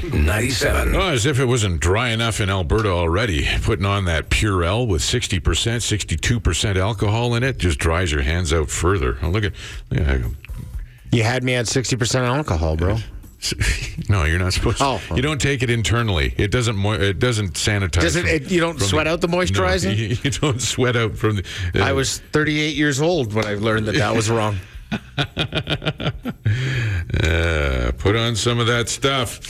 K97. Oh, as if it wasn't dry enough in Alberta already. Putting on that Purell with 60%, 62% alcohol in it just dries your hands out further. Oh, look at. Yeah, You had me at 60% alcohol, bro. no, you're not supposed to. Oh. You don't take it internally. It doesn't mo- it doesn't sanitize. Does it- from- it- you don't from sweat out the moisturizing? No, you, you don't sweat out from the. uh, I was 38 years old when I learned that that was wrong. Uh, put on some of that stuff.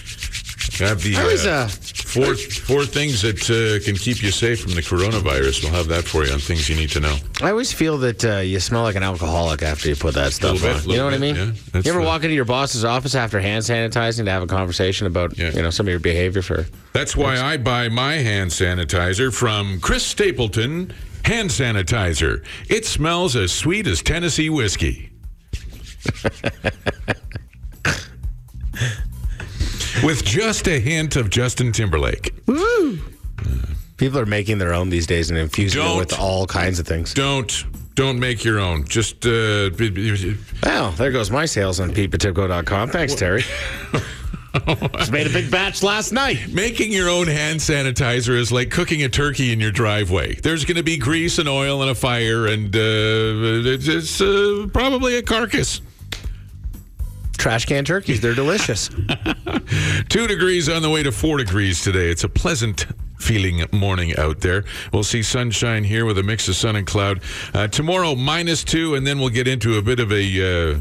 Have the was, uh, uh, four four things that uh, can keep you safe from the coronavirus. We'll have that for you on things you need to know. I always feel that uh, you smell like an alcoholic after you put that stuff bit, on. You know what I mean? yeah. You ever the- walk into your boss's office after hand sanitizing to have a conversation about Yeah. you know some of your behavior for? That's why I buy my hand sanitizer from Chris Stapleton Hand Sanitizer. It smells as sweet as Tennessee whiskey. With just a hint of Justin Timberlake. People are making their own these days and infusing it Don't. with all kinds of things. Don't don't make your own. Just uh, b- b- Well, there goes my sales on PetePotipcoe.com. Thanks, Terry. Just made a big batch last night. Making your own hand sanitizer is like cooking a turkey in your driveway. There's going to be grease and oil and a fire, and uh, it's, it's uh, probably a carcass. Trash can turkeys, they're delicious. Two degrees on the way to four degrees today. It's a pleasant feeling morning out there. We'll see sunshine here with a mix of sun and cloud. Uh, tomorrow, minus two, and then we'll get into a bit of a. Uh,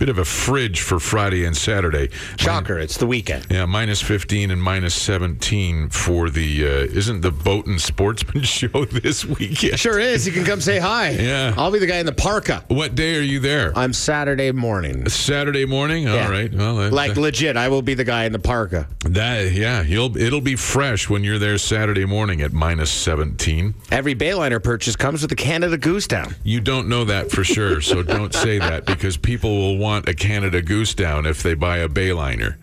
Bit of a fridge for Friday and Saturday. Shocker, it's the weekend. Yeah, minus 15 and minus 17 for the, uh, isn't the boat and sportsman show this weekend? Sure is. You can come say hi. Yeah. I'll be the guy in the parka. What day are you there? I'm Saturday morning. Saturday morning? All Yeah. right. Well, that, Like legit, I will be the guy in the parka. that, yeah, you'll, it'll be fresh when you're there Saturday morning at minus 17. Every Bayliner purchase comes with a Canada Goose down. You don't know that for sure, so don't say that because people will want a Canada Goose down if they buy a Bayliner.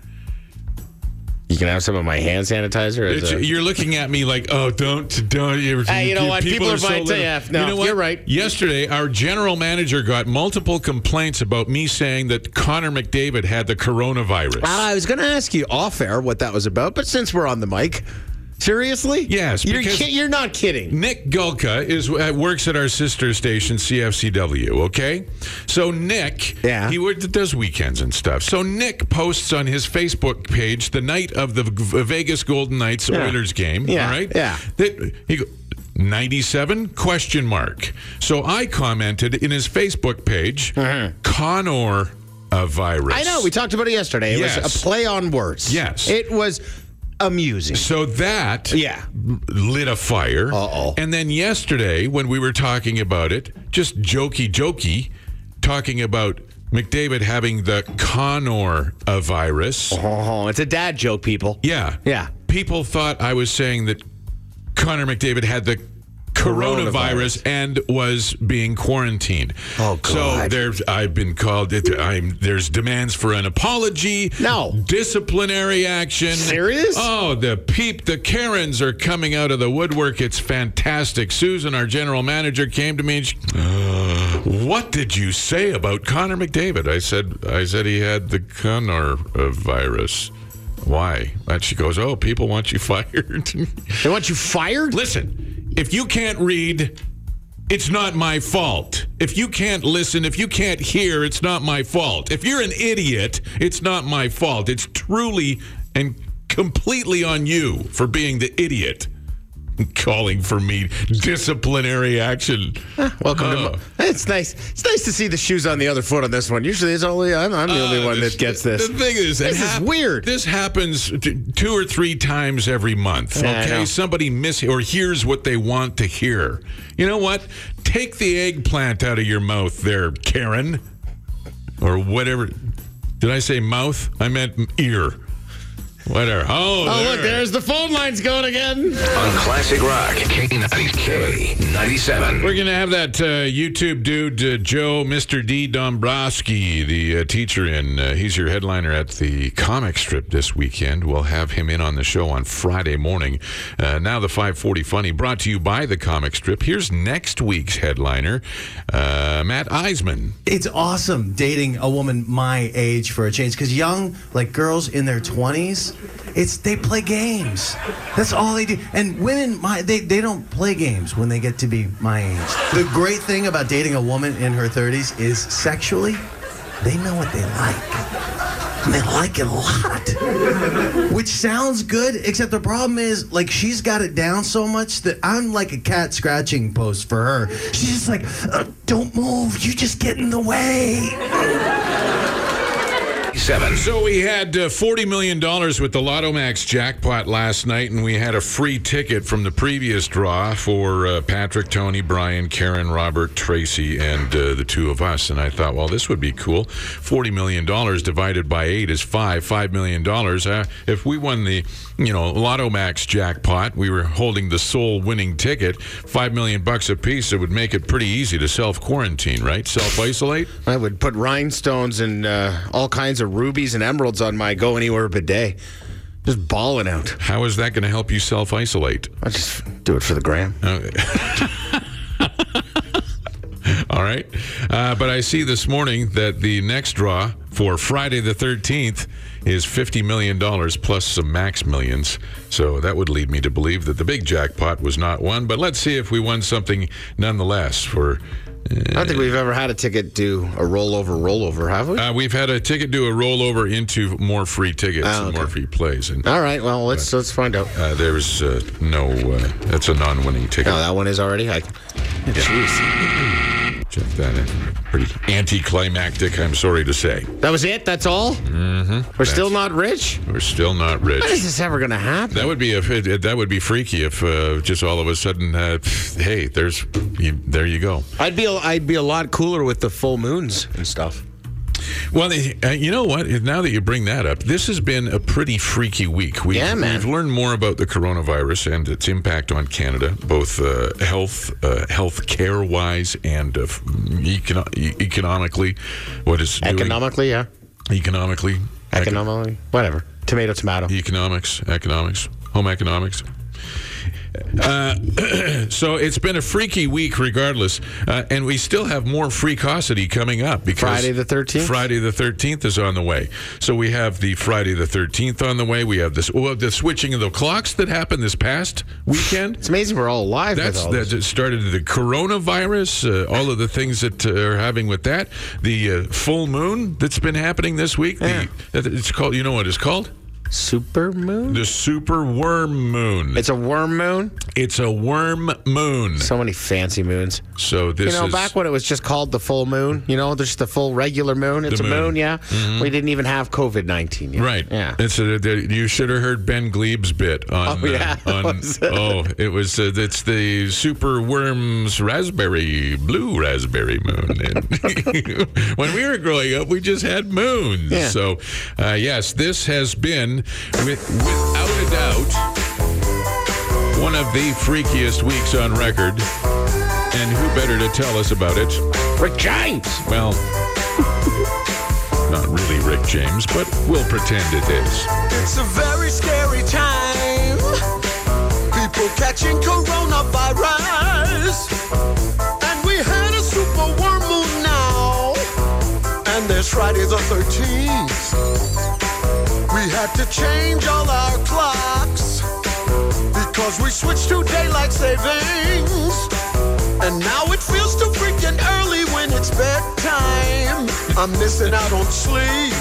You can have some of my hand sanitizer. As a, you're looking at me like, oh, don't, don't. You, Hey, you know what? People are so buying little. TF. No, you know what? you're right. Yesterday, our general manager got multiple complaints about me saying that Connor McDavid had the coronavirus. Uh, I was going to ask you off air what that was about, but since we're on the mic, seriously? Yes, You're, ki- you're not kidding. Nick Gulka is uh, works at our sister station CFCW. Okay, so Nick, Yeah. he work- does weekends and stuff. So Nick posts on his Facebook page the night of the V- Vegas Golden Knights Yeah. Oilers game. Yeah, all right, yeah. That he go, 97 question mark. So I commented in his Facebook page, Connor a virus. I know. We talked about it yesterday. It Yes. was a play on words. Yes. It was amusing. So that Yeah. lit a fire. Uh-oh. And then yesterday, when we were talking about it, just jokey jokey, talking about McDavid having the Connor virus. Oh, it's a dad joke, people. Yeah. Yeah. People thought I was saying that Connor McDavid had the coronavirus, Coronavirus. and was being quarantined. Oh, God. So there's I've been called it I'm there's demands for an apology. No. Disciplinary action. Serious? Oh, the peep the Karens are coming out of the woodwork. It's fantastic. Susan, our general manager, came to me and she, what did you say about Connor McDavid? I said I said he had the Connor uh, virus. Why? And she goes, "Oh, people want you fired." They want you fired? Listen, if you can't read, it's not my fault. If you can't listen, if you can't hear, it's not my fault. If you're an idiot, it's not my fault. It's truly and completely on you for being the idiot. Calling for me disciplinary action. Welcome Oh. to. It's nice. It's nice to see the shoes on the other foot on this one. Usually, it's only I'm, I'm the only Uh, one this- that gets this. The thing is, This is weird. This happens t- two or three times every month. Yeah, okay, somebody miss or hears what they want to hear. You know what? Take the eggplant out of your mouth, there, Karen, or whatever. Did I say mouth? I meant ear. Whatever. Oh, Oh, there. look, there's the phone lines going again. On Classic Rock, K90, K97. We're going to have that uh, YouTube dude, uh, Joe, Mr. D. Dombrowski, the uh, teacher in. Uh, he's your headliner at the comic strip this weekend. We'll have him in on the show on Friday morning. Uh, now, the 540 Funny brought to you by the comic strip. Here's next week's headliner, uh, Matt Eisman. It's awesome dating a woman my age for a change because young, like girls in their 20s, It's they play games. That's all they do. And women, my they, they don't play games when they get to be my age. The great thing about dating a woman in her 30s is sexually, they know what they like. And they like it a lot. Which sounds good, except the problem is, like, she's got it down so much that I'm like a cat scratching post for her. She's just like, uh, don't move, you just get in the way. Seven. So we had uh, $40 million with the Lotto Max jackpot last night, and we had a free ticket from the previous draw for uh, Patrick, Tony, Brian, Karen, Robert, Tracy, and uh, the two of us. And I thought, well, this would be cool. $40 million divided by eight is five. $5 million. Uh, if we won the, you know, Lotto Max jackpot, we were holding the sole winning ticket, 5 million bucks a piece, it would make it pretty easy to self quarantine, right? Self isolate? I would put rhinestones and uh, all kinds of rubies and emeralds on my go anywhere bidet. Just balling out. How is that going to help you self isolate? I just do it for the gram. All right. Uh, but I see this morning that the next draw for Friday the 13th is $50 million plus some max millions. So that would lead me to believe that the big jackpot was not won. But let's see if we won something nonetheless for. I don't think we've ever had a ticket do a rollover rollover, have we? Uh, we've had a ticket do a rollover into more free tickets Oh, and more free plays. And All right, well, let's let's find out. uh, there's uh, no, uh, that's a non winning ticket. No, that one is already. I, Jeez. Check that in. Pretty anticlimactic, I'm sorry to say. That was it? That's all? Mm-hmm. We're still not rich? We're still not rich. When is this ever going to happen? That would be a that would be freaky if uh, just all of a sudden, uh, hey, there's you, there you go. I'd be a, I'd be a lot cooler with the full moons and stuff. Well, uh, you know what? Now that you bring that up, this has been a pretty freaky week. We've, Yeah, man. We've learned more about the coronavirus and its impact on Canada, both uh, health, uh, health care wise, and uh, f- econo- e- economically. What is doing- Economically, yeah. economically, Eco- Economically, whatever. Tomato, tomato. economics, economics, home economics. Uh, so it's been a freaky week, regardless, uh, and we still have more freakosity coming up because Friday the 13th? Friday the thirteenth is on the way. So we have the Friday the thirteenth on the way. We have this well, the switching of the clocks that happened this past weekend. It's amazing we're all alive That's that this. started the coronavirus, uh, all of the things that uh, are having with that. The uh, full moon that's been happening this week. Yeah. The, it's called. You know what it's called? Super moon? The super worm moon. It's a worm moon? It's a worm moon. So many fancy moons. So this You know, is back when it was just called the full moon, you know, there's the full regular moon. It's The a moon. moon, yeah. We didn't even have COVID 19 yet. right. Yeah. It's a, the, you should have heard Ben Glebe's bit on. Oh, yeah. uh, on oh, it was. Uh, it's the super worms raspberry blue raspberry moon. And when we were growing up, we just had moons. Yeah. So, uh, yes, this has been with without a doubt one of the freakiest weeks on record. And who better to tell us about it? Rick James! Well, not really Rick James, but we'll pretend it is. It's a very scary time. People catching coronavirus. And we had a super worm moon now. And there's Friday the 13th. We had to change all our clocks. Because we switched to daylight savings. And now it feels too freaking early when it's bedtime. I'm missing out on sleep.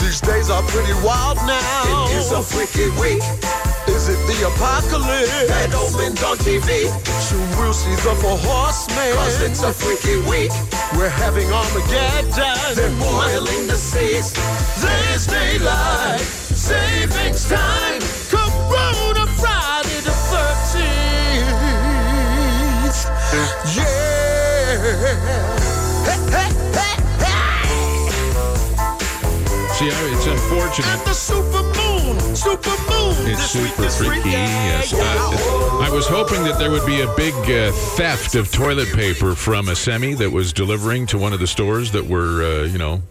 These days are pretty wild now. It is a freaky week. Is it the apocalypse that opens on TV? Soon we'll see the four horsemen. Cause it's a freaky week. We're having Armageddon. They're boiling the seas. There's daylight. Savings time. Corona Friday the 13th. Yeah. Hey, hey. See, I- it's unfortunate. And the super moon, super moon. It's this super freaky. Yes. Uh, I was hoping that there would be a big uh, theft of toilet paper from a semi that was delivering to one of the stores that were, uh, you know,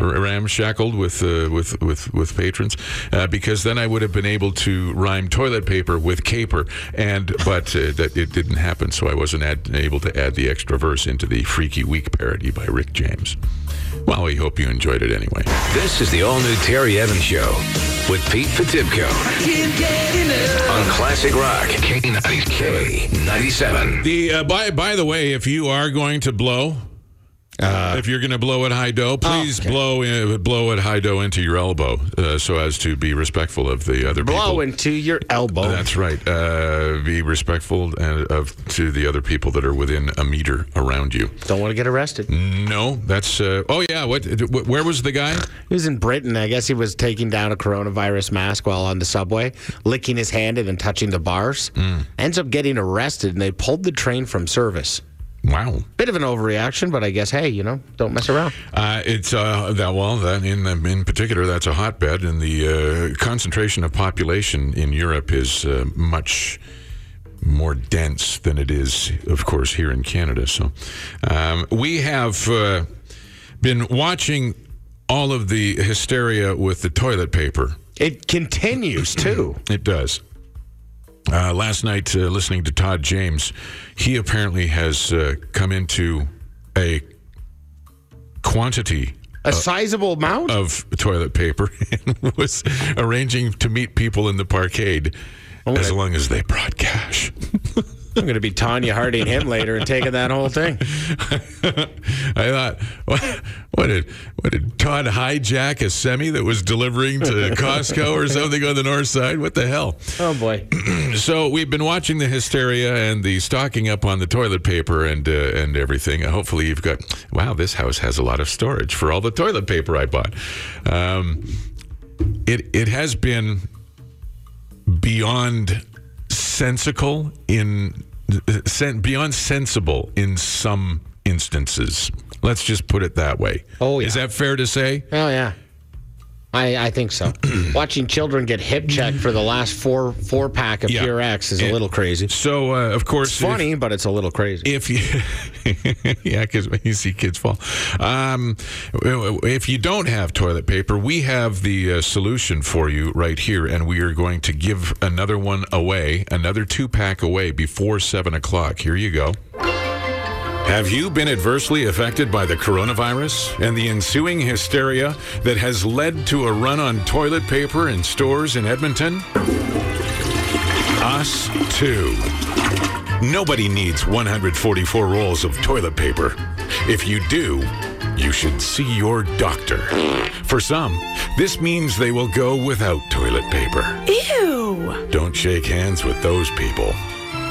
ramshackled with uh, with with with patrons, uh, because then I would have been able to rhyme toilet paper with caper, and but uh, that it didn't happen, so I wasn't add, able to add the extra verse into the Freaky Week parody by Rick James. Well, we hope you enjoyed it anyway. This is the all new Terry Evans Show with Pete Potipcoe on Classic Rock K90K 97. The uh, by by the way, if you are going to blow, if you're going to blow at high dough, please okay. blow uh, blow at high dough into your elbow, uh, so as to be respectful of the other Blow people. Blow into your elbow. That's right. Uh, be respectful uh, of to the other people that are within a meter around you. Don't want to get arrested. No, that's. Uh, oh yeah. What? Where was the guy? He was in Britain. I guess he was taking down a coronavirus mask while on the subway, licking his hand and then touching the bars. Ends up getting arrested, and they pulled the train from service. Wow. Bit of an overreaction, but I guess hey, you know, don't mess around. Uh, it's uh, that well that in in particular that's a hotbed, and the uh, concentration of population in Europe is uh, much more dense than it is, of course, here in Canada. So um, we have uh, been watching all of the hysteria with the toilet paper. It continues too. It does. Uh, last night, uh, listening to Todd James, he apparently has uh, come into a quantity A sizable amount. of toilet paper and was arranging to meet people in the parkade as long as they brought cash. I'm going to be Tonya Harding him later and taking that whole thing. I thought, what, what did what did Todd hijack a semi that was delivering to Costco or something on the north side? What the hell? Oh boy. So we've been watching the hysteria and the stocking up on the toilet paper and uh, and everything. Hopefully you've got wow, this house has a lot of storage for all the toilet paper I bought. Um, it it has been beyond sensical in sen, beyond sensible in some instances. Let's just put it that way. Oh, yeah. Is that fair to say? Oh yeah. I, I think so. Watching children get hip checked for the last four four pack of Yeah. Purex is a little crazy. So uh, of course, It's funny, but it's a little crazy. if you yeah because when you see kids fall um, if you don't have toilet paper we have the uh, solution for you right here and we are going to give another one away another two pack away before seven o'clock here you go have you been adversely affected by the coronavirus and the ensuing hysteria that has led to a run on toilet paper in stores in Edmonton? Us too. Nobody needs 144 rolls of toilet paper. If you do, you should see your doctor. For some, this means they will go without toilet paper. Ew. Don't shake hands with those people.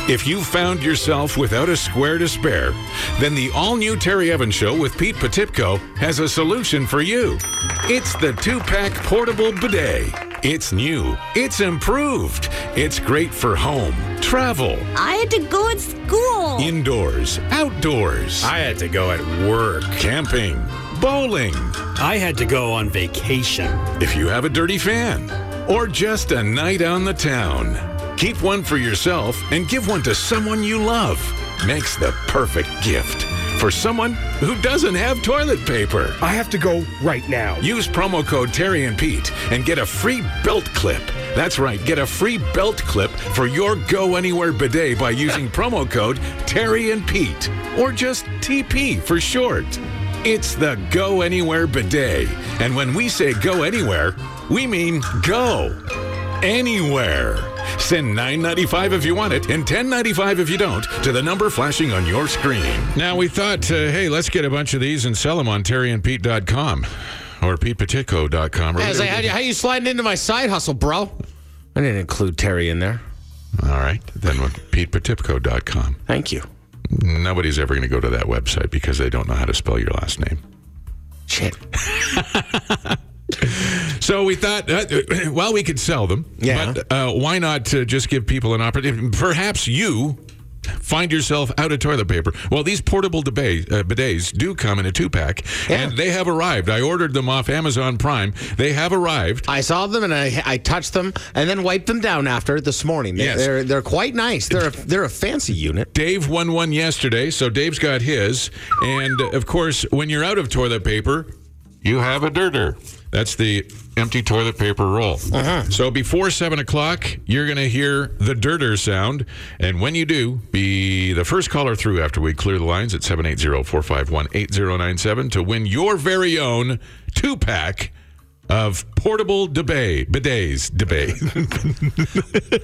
If you found yourself without a square to spare, then the all new Terry Evans Show with Pete Potipcoe has a solution for you. It's the two pack portable bidet. It's new, it's improved, it's great for home, travel, I had to go at school. indoors, outdoors, I had to go at work. camping, bowling. I had to go on vacation. If you have a dirty fan or just a night on the town, keep one for yourself and give one to someone you love. Makes the perfect gift for someone who doesn't have toilet paper. I have to go right now. Use promo code Terry and Pete and get a free belt clip. That's right, get a free belt clip for your Go Anywhere bidet by using promo code Terry and Pete, or just TP for short. It's the Go Anywhere bidet, and when we say go anywhere, we mean go anywhere. Send $9.95 if you want it and $10.95 if you don't to the number flashing on your screen. Now, we thought, uh, hey, let's get a bunch of these and sell them on terryandpete.com or petepatico.com. Or I was like, how, whatever. you- how you sliding into my side hustle, bro? I didn't include Terry in there. All right, then with petepotipcoe.com. Thank you. Nobody's ever going to go to that website because they don't know how to spell your last name. Shit. So we thought, uh, well, we could sell them. Yeah. But uh, why not uh, just give people an opportunity? Perhaps you find yourself out of toilet paper. Well, these portable debate, uh, bidets do come in a two pack, and they have arrived. I ordered them off Amazon Prime. They have arrived. I saw them and I, I touched them and then wiped them down after this morning. They, Yes. They're they're quite nice. They're a, they're a fancy unit. Dave won one yesterday, so Dave's got his. And of course, when you're out of toilet paper, you have a dirter. That's the empty toilet paper roll. Uh-huh. So before 7 o'clock, you're going to hear the dirter sound. And when you do, be the first caller through after we clear the lines at 780 451 8097 to win your very own two pack of portable debate, bidets, debate.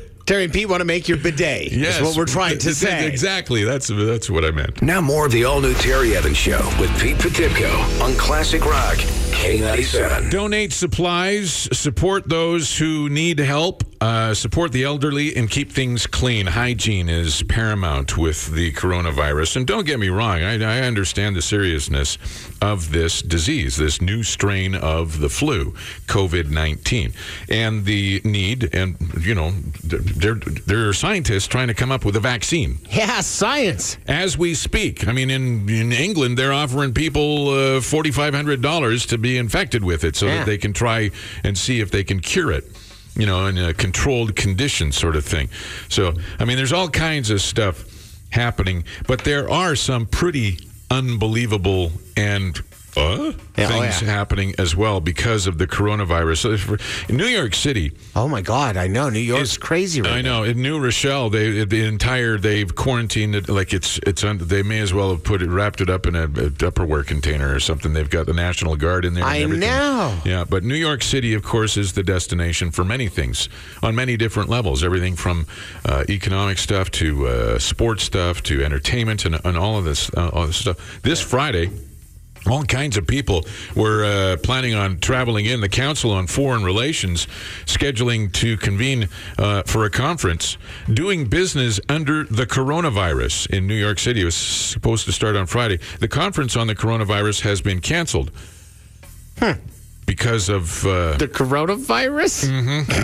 Terry and Pete want to make your bidet. yes. That's what we're trying to say. Exactly. That's, that's what I meant. Now more of the all-new Terry Evans Show with Pete Potipcoe on Classic Rock K97. Donate supplies, support those who need help, uh, support the elderly, and keep things clean. Hygiene is paramount with the coronavirus. And don't get me wrong, I, I understand the seriousness of this disease, this new strain of the flu, COVID 19, and the need. And, you know, there, there are scientists trying to come up with a vaccine Yeah, science. as we speak. I mean, in, in England, they're offering people uh, $4,500 to be infected with it so Yeah. that they can try and see if they can cure it, you know, in a controlled condition sort of thing. So, I mean, there's all kinds of stuff happening, but there are some pretty unbelievable and uh, Yeah, oh, things yeah. happening as well because of the coronavirus. So if- in New York City, Oh my God, I know New York's crazy right I now. know in New Rochelle, they the entire they've quarantined it like it's it's under. They may as well have put it wrapped it up in a, a Tupperware container or something. They've got the National Guard in there. and I everything. know. Yeah, but New York City, of course, is the destination for many things on many different levels. Everything from uh, economic stuff to uh, sports stuff to entertainment and, and all of this uh, all this stuff. This Friday. All kinds of people were uh, planning on traveling in. The Council on Foreign Relations scheduling to convene uh, for a conference doing business under the coronavirus in New York City. It was supposed to start on Friday. The conference on the coronavirus has been canceled because of. Uh, The coronavirus?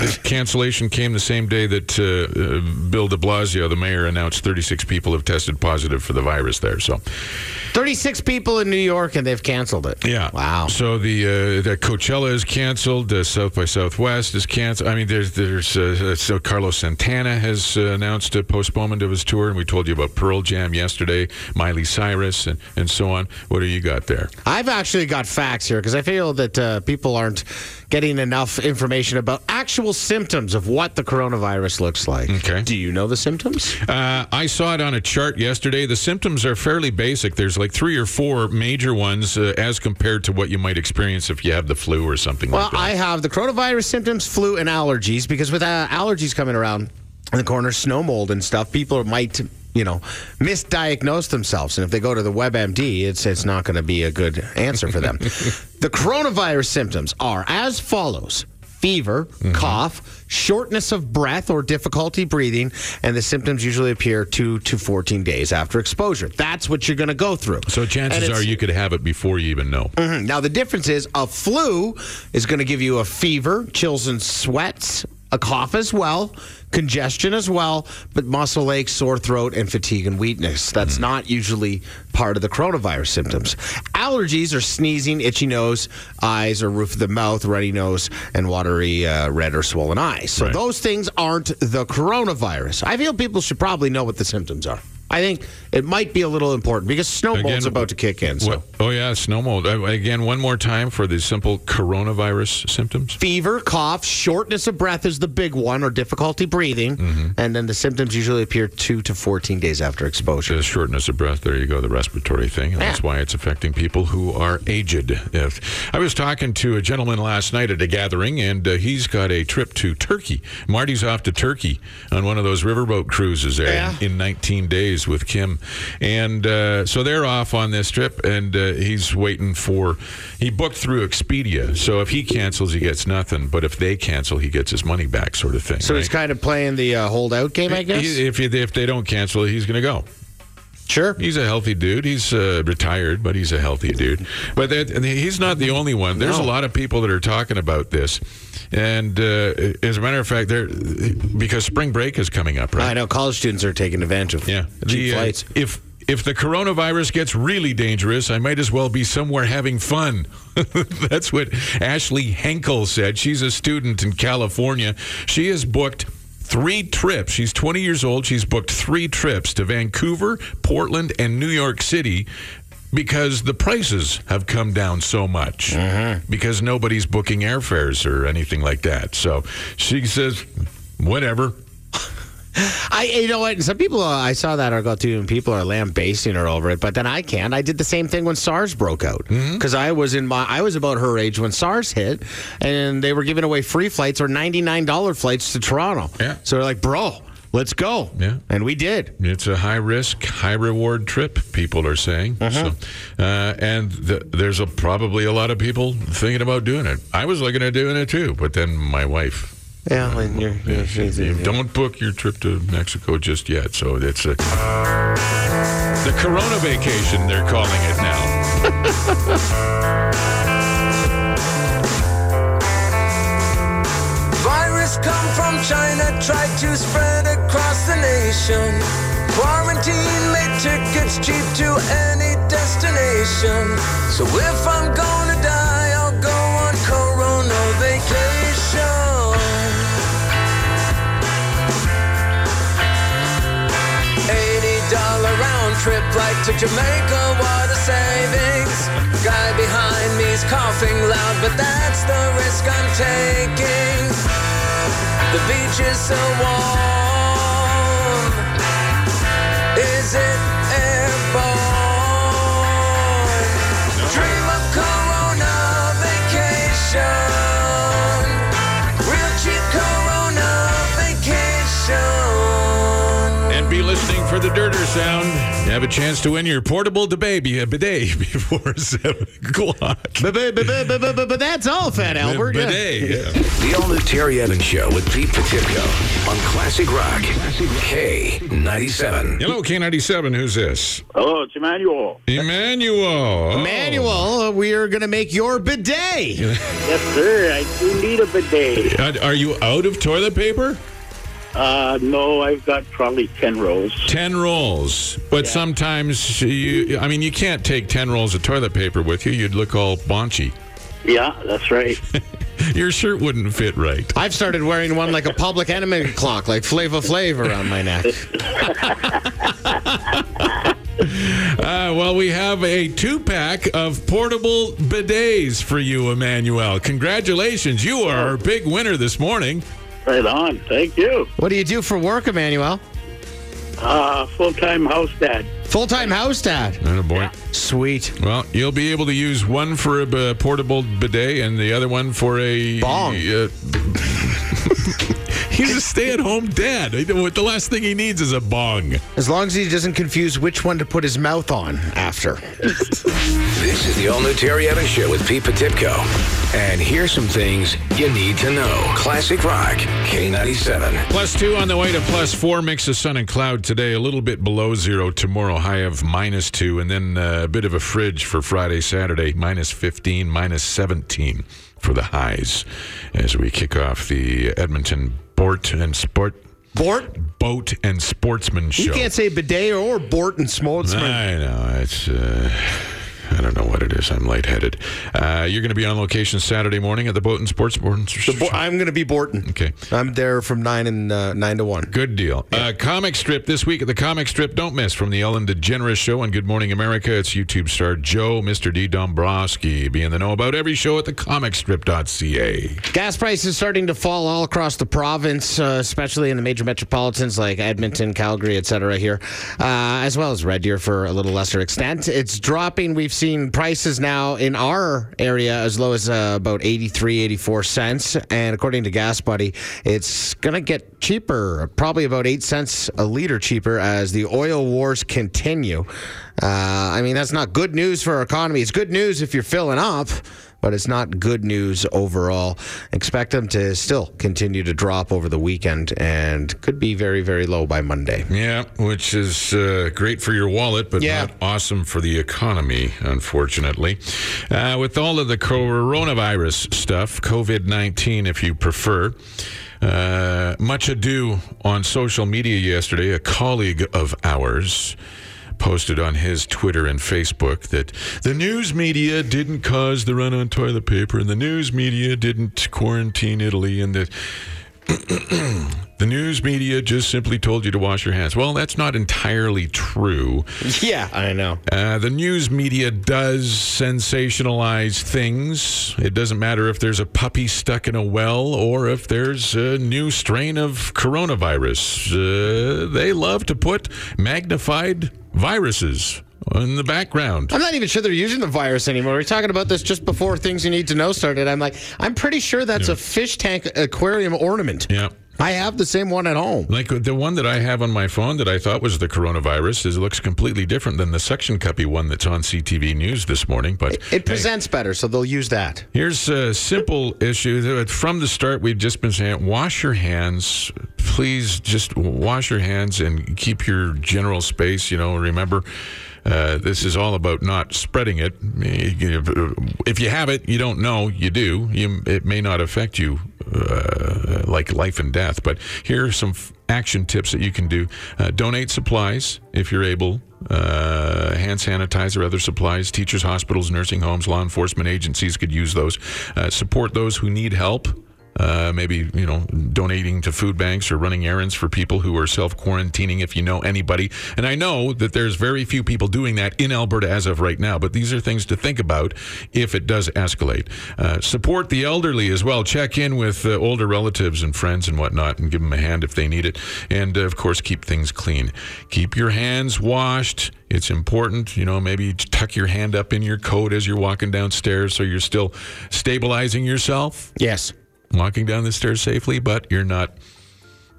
this cancellation came the same day that uh, uh, Bill de Blasio, the mayor, announced 36 people have tested positive for the virus there. So, 36 people in New York and they've canceled it. Yeah. Wow. So the uh, the Coachella is canceled. Uh, South by Southwest is canceled. I mean, there's there's uh, so Carlos Santana has uh, announced a postponement of his tour, and we told you about Pearl Jam yesterday, Miley Cyrus, and, and so on. What do you got there? I've actually got facts here because I feel that uh, people aren't getting enough information about actual symptoms of what the coronavirus looks like. Okay. Do you know the symptoms? Uh, I saw it on a chart yesterday. The symptoms are fairly basic. There's like three or four major ones uh, as compared to what you might experience if you have the flu or something Well, like that. Well, I have the coronavirus symptoms, flu, and allergies because with uh, allergies coming around in the corner, snow mold and stuff, people might, you know, misdiagnose themselves. And if they go to the WebMD, it's, it's not going to be a good answer for them. the coronavirus symptoms are as follows. Fever, cough, shortness of breath or difficulty breathing, and the symptoms usually appear two to 14 days after exposure. That's what you're going to go through. so chances are you could have it before you even know. Mhm. Now, the difference is a flu is going to give you a fever, chills and sweats, a cough as well, congestion as well, but muscle aches, sore throat, and fatigue and weakness. That's not usually part of the coronavirus symptoms. Allergies are sneezing, itchy nose, eyes or roof of the mouth, runny nose, and watery uh, red or swollen eyes. So Right. those things aren't the coronavirus. I feel people should probably know what the symptoms are. I think it might be a little important because snow mold's about to kick in. So. What, oh yeah, snow mold. Uh, again, one more time for the simple coronavirus symptoms. fever, cough, shortness of breath is the big one, or difficulty breathing. Mm-hmm. And then the symptoms usually appear two to 14 days after exposure. The shortness of breath. There you go, the respiratory thing. And that's Yeah. why it's affecting people who are aged. If, I was talking to a gentleman last night at a gathering, and uh, he's got a trip to Turkey. Marty's off to Turkey on one of those riverboat cruises there Yeah. in, in 19 days with Kim. And uh, so they're off on this trip, and uh, he's waiting for. He booked through Expedia. So if he cancels, he gets nothing. But if they cancel, he gets his money back, sort of thing. So he's kind of playing the uh, holdout game, I guess. He- if, if they don't cancel, he's going to go. sure. He's a healthy dude. He's uh, retired, but he's a healthy dude. But that, he's not the only one. There's a lot of people that are talking about this. And uh, as a matter of fact, they're because spring break is coming up, right? I know college students are taking advantage of Yeah. cheap The, uh, flights. if if the coronavirus gets really dangerous, I might as well be somewhere having fun. That's what Ashley Henkel said. She's a student in California. She has booked three trips. She's 20 years old. She's booked three trips to Vancouver, Portland, and New York City because the prices have come down so much because nobody's booking airfares or anything like that. So she says, whatever. I, you know what? Some people, uh, I saw that article too, and people are lambasting her over it. But then I can't. I did the same thing when SARS broke out because I was in my, I was about her age when SARS hit, and they were giving away free flights or ninety nine dollar flights to Toronto. Yeah. So they're like, bro, let's go. Yeah. And we did. It's a high risk, high reward trip. People are saying, so, uh, and th- there's a, probably a lot of people thinking about doing it. I was looking at doing it too, but then my wife. Yeah, and you're, Yeah, you're, you're- you don't book your trip to Mexico just yet. So it's a the Corona vacation. They're calling it now. come from China, tried to spread across the nation. Quarantine made tickets cheap to any destination. So if I'm gonna die, I'll go on Corona vacation. Eighty dollar round trip flight to Jamaica, what a savings. Guy behind me's coughing loud, but that's the risk I'm taking. The beach is so warm. Is it for the Dirter sound. You have a chance to win your portable de baby a bidet before seven o'clock. but, but, but, but, but, but, but that's all, Fat Albert. yeah. bidet. yeah. The all new Terry Evans Show with Pete Potipcoe on Classic Rock. K97. Hello, K97. Who's this? Hello, it's Emmanuel. Emmanuel. Oh. Emmanuel, uh, we are going to make your bidet. Yes, sir. I do need a bidet. Uh, Are you out of toilet paper? Uh, no, I've got probably 10 rolls. 10 rolls. But sometimes you, I mean, you can't take 10 rolls of toilet paper with you. You'd look all paunchy. Yeah, that's right. Your shirt wouldn't fit right. I've started wearing one like a public enemy clock, like Flava Flav around my neck. Uh, well, we have a two pack of portable bidets for you, Emmanuel. Congratulations. You are our big winner this morning. Right on. Thank you. What do you do for work, Emmanuel? Uh, full-time house dad. Full time house dad. Oh, boy. Sweet. Well, you'll be able to use one for a b- portable bidet and the other one for a Bong. uh, he's a stay-at-home dad. The last thing he needs is a bong. As long as he doesn't confuse which one to put his mouth on after. This is the all new Terry Evans Show with Pete Potipcoe. And here's some things you need to know. Classic Rock. K97. Plus two on the way to plus four. Mix of sun and cloud today. A little bit below zero tomorrow. High of minus two, and then uh, a bit of a fridge for Friday, Saturday. Minus fifteen, minus seventeen for the highs as we kick off the Edmonton Bort and Sport Bort? Boat and Sportsman Show. You can't say bidet or Bort and Smoltzman. I know it's. Uh, I don't know what it is. I'm lightheaded. Uh, you're going to be on location Saturday morning at the Boat and Sports. Bo- I'm going to be Borton. Okay. I'm there from nine and uh, nine to one. Good deal. Uh, comic strip this week at the comic strip. Don't miss from the Ellen DeGeneres show on Good Morning America. It's YouTube star Joe, Mr. D. Dombrowski. Be in the know about every show at the comicstrip.ca. Gas prices starting to fall all across the province, uh, especially in the major metropolitans like Edmonton, Calgary, etc. Here, uh, as well as Red Deer for a little lesser extent. It's dropping. We've seen prices now in our area as low as uh, about 83, 84 cents, and according to Gas Buddy, it's gonna get cheaper, probably about eight cents a liter cheaper as the oil wars continue. Uh, I mean, that's not good news for our economy. It's good news if you're filling up but it's not good news overall. Expect them to still continue to drop over the weekend and could be very, very low by Monday. Yeah, which is uh, great for your wallet, but Yeah. not awesome for the economy, unfortunately. Uh, with all of the coronavirus stuff, COVID 19, if you prefer. Uh, much ado on social media yesterday. A colleague of ours posted on his Twitter and Facebook that the news media didn't cause the run on toilet paper and the news media didn't quarantine Italy and that The news media just simply told you to wash your hands. Well, that's not entirely true. Yeah, I know. Uh, the news media does sensationalize things. It doesn't matter if there's a puppy stuck in a well or if there's a new strain of coronavirus. Uh, they love to put magnified viruses in the background. I'm not even sure they're using the virus anymore. We are talking about this just before things you need to know started. I'm like, I'm pretty sure that's a fish tank aquarium ornament. Yeah. I have the same one at home. Like the one that I have on my phone that I thought was the coronavirus is looks completely different than the suction cuppy one that's on CTV News this morning. But It, it presents better, so they'll use that. Here's a simple issue. From the start, we've just been saying wash your hands. Please just wash your hands and keep your general space. You know, remember. Uh, this is all about not spreading it. If you have it, you don't know. You do. You, it may not affect you uh, like life and death. But here are some f- action tips that you can do. Uh, donate supplies if you're able. Uh, hand sanitizer, other supplies. Teachers, hospitals, nursing homes, law enforcement agencies could use those. Uh, support those who need help. Uh, maybe you know donating to food banks or running errands for people who are self quarantining if you know anybody. And i know that there's very few people doing that in alberta as of right now but these are things to think about if it does escalate. Uh, support the elderly as well. Check in with uh, older relatives and friends and whatnot and give them a hand if they need it. And uh, of course keep things clean. Keep your hands washed. It's important, you know, maybe tuck your hand up in your coat as you're walking downstairs so you're still stabilizing yourself. Yes. Walking down the stairs safely, but you're not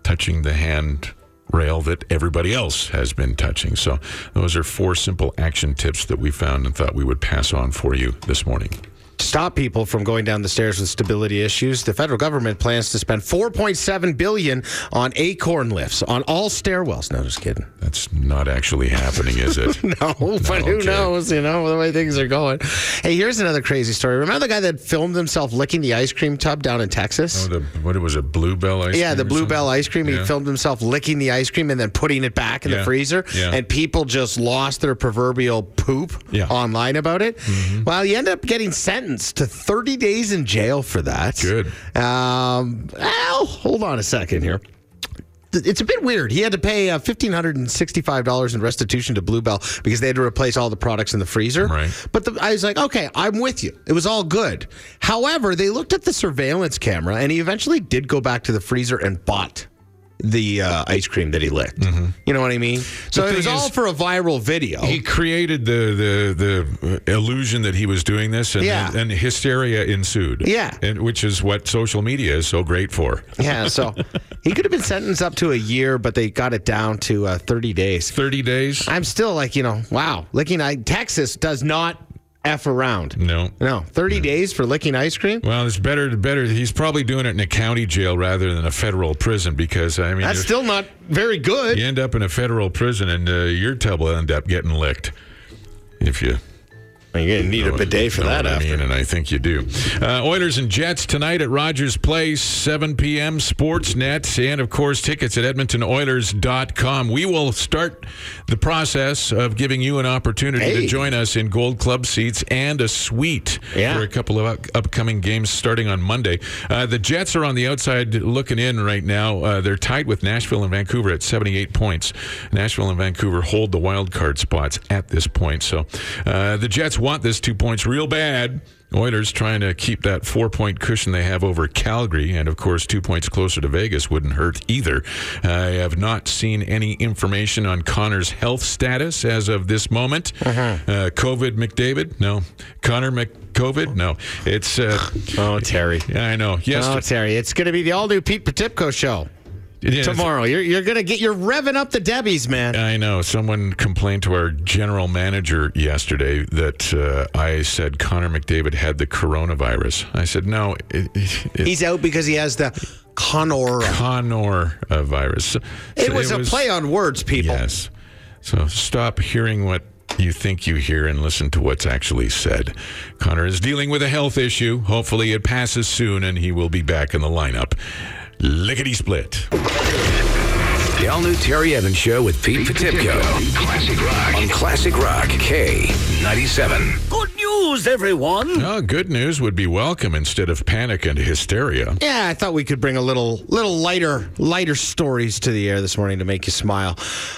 touching the hand rail that everybody else has been touching. So, those are four simple action tips that we found and thought we would pass on for you this morning. To stop people from going down the stairs with stability issues, the federal government plans to spend 4.7 billion on acorn lifts on all stairwells. No, just kidding. That's not actually happening, is it? No, but who okay. knows? You know the way things are going. Hey, here's another crazy story. Remember the guy that filmed himself licking the ice cream tub down in Texas? Oh, the, what was it, Bluebell ice yeah, the Bluebell ice cream. He filmed himself licking the ice cream and then putting it back in Yeah. the freezer. Yeah. And people just lost their proverbial poop Yeah. Mm-hmm. online about it. Well, he ended up getting sentenced to 30 days in jail for that. Good. Um, well, hold on a second here. It's a bit weird. He had to pay uh, fifteen hundred and sixty-five dollars in restitution to Bluebell because they had to replace all the products in the freezer. Right. But the, I was like, okay, I'm with you. It was all good. However, they looked at the surveillance camera, and he eventually did go back to the freezer and bought the uh, ice cream that he licked. You know what I mean? So it was all for a viral video. He created the, the the illusion that he was doing this, and, Yeah. and hysteria ensued. Yeah. and which is what social media is so great for. yeah. So he could have been sentenced up to a year, but they got it down to uh, thirty days. Thirty days. I'm still like, you know, wow, licking. I, Texas does not f around. No. No, 30 days for licking ice cream? Well, it's better. Better. He's probably doing it in a county jail rather than a federal prison because I mean, That's still not very good. you end up in a federal prison and uh, your tub will end up getting licked if you. You're going to need a know- bidet for that. I mean, and I think you do. Uh, Oilers and Jets tonight at Rogers Place, 7 p.m. Sportsnet, and of course, tickets at EdmontonOilers.com. We will start the process of giving you an opportunity Hey. to join us in Gold Club seats and a suite Yeah. for a couple of up- upcoming games starting on Monday. Uh, the Jets are on the outside looking in right now. Uh, they're tied with Nashville and Vancouver at 78 points. Nashville and Vancouver hold the wild card spots at this point. So uh, the Jets want this two points real bad. Oilers trying to keep that four point cushion they have over Calgary, and of course, two points closer to Vegas wouldn't hurt either. I have not seen any information on Connor's health status as of this moment. Uh, COVID McDavid? No. Connor McCovid? No. It's. Uh, Oh, Terry. I know. Yes. Oh, Terry. It's going to be the all new Pete Potipcoe show tomorrow. You're, you're going to get, you're revving up the Debbies, man. I know. Someone complained to our general manager yesterday that uh, I said Connor McDavid had the coronavirus. I said, no, it, it, He's out because he has the Connor. Connor uh, virus. So It was a play on words, people. Yes. So stop hearing what you think you hear and listen to what's actually said. Connor is dealing with a health issue. Hopefully it passes soon and he will be back in the lineup. Lickety split. The all new Terry Evans Show with Pete Potipcoe. Classic Rock. On Classic Rock K97. Good news! news, everyone. Oh, good news would be welcome instead of panic and hysteria. Yeah, I thought we could bring a little little lighter lighter stories to the air this morning to make you smile.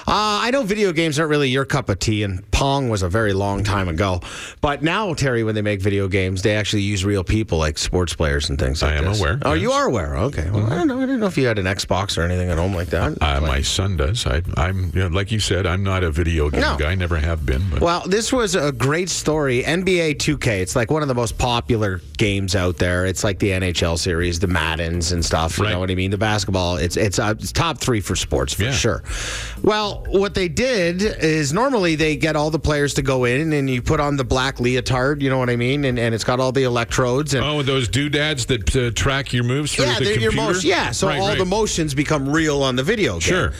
Uh, I know video games aren't really your cup of tea, and Pong was a very long time ago. But now, Terry, when they make video games, they actually use real people like sports players and things like I am this. aware, Oh, yes. you are aware. Okay. Well, I don't know. I didn't know if you had an Xbox or anything at home like that. Uh, my son does. I, I'm, you know, like you said, I'm not a video game No. guy. Never have been. But Well, this was a great story. NBA 2K. It's like one of the most popular games out there. It's like the NHL series, the Maddens and stuff. You Right. know what I mean? The basketball. It's it's, uh, it's top three for sports for Yeah. sure. Well, what they did is normally they get all the players to go in and you put on the black leotard. You know what I mean? And and it's got all the electrodes and. oh, those doodads that uh, track your moves Yeah, the your motion. Yeah, so Right, all right. the motions become real on the video game. Sure.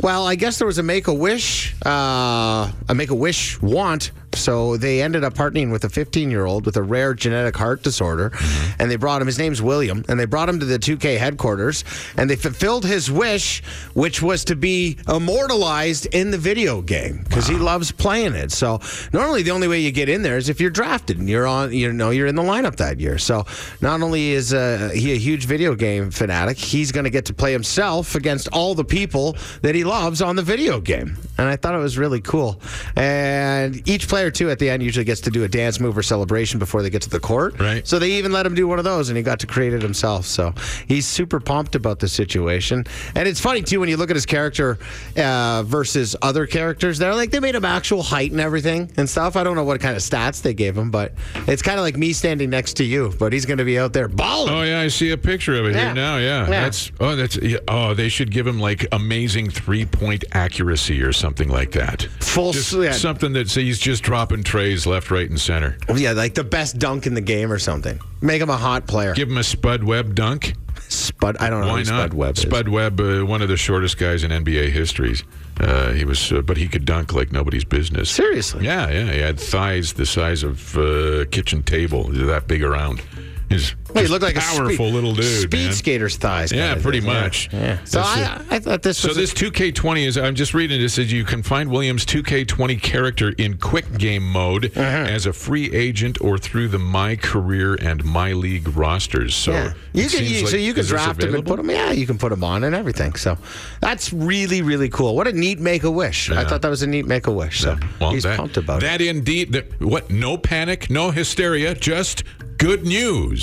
Well, I guess there was a Make a Wish, uh, a Make a Wish want. So they ended up partnering with a 15 year old with a rare genetic heart disorder, Mm-hmm. and they brought him. His name's William, and they brought him to the 2K headquarters, and they fulfilled his wish, which was to be immortalized in the video game because he loves playing it. So normally the only way you get in there is if you're drafted and you're on, you know, you're in the lineup that year. So not only is uh, he a huge video game fanatic, he's going to get to play himself against all the people that he loves on the video game. And I thought it was really cool. And each player too at the end usually gets to do a dance move or celebration before they get to the court. Right. So they even let him do one of those, and he got to create it himself. So he's super pumped about the situation. And it's funny too when you look at his character uh, versus other characters. They're like they made him actual height and everything and stuff. I don't know what kind of stats they gave him, but it's kind of like me standing next to you. But he's going to be out there balling. Oh yeah, I see a picture of it Yeah. here now. Yeah, Yeah. that's oh that's yeah, oh they should give him like amazing three point accuracy or something like that. Full yeah. something that so he's just dropping trays left, right, and center. Oh, yeah, like the best dunk in the game or something. Make him a hot player. Give him a Spud Webb dunk. Spud. I don't know Why not? Spud Webb is. Spud Webb, uh, one of the shortest guys in NBA history. Uh, he was, uh, but he could dunk like nobody's business. Seriously. Yeah, yeah. He had thighs the size of uh, kitchen table. That big around. He's Well, he just looked like powerful a speed, little dude. speed man. skater's thighs. Yeah, pretty thing. Yeah. much. Yeah. So That's I, I thought this So a- this 2K20 is I'm just reading it. It says you can find Williams 2K20 character in quick game mode Uh-huh. as a free agent or through the My Career and My League rosters. So yeah. you can you, like- so you can draft him and put him. Yeah, you can put him on and everything. So that's really really cool. What a neat make a wish. I thought that was a neat make a wish. So Well, he's that, pumped about that it. indeed. That, what? No panic, no hysteria, just good news.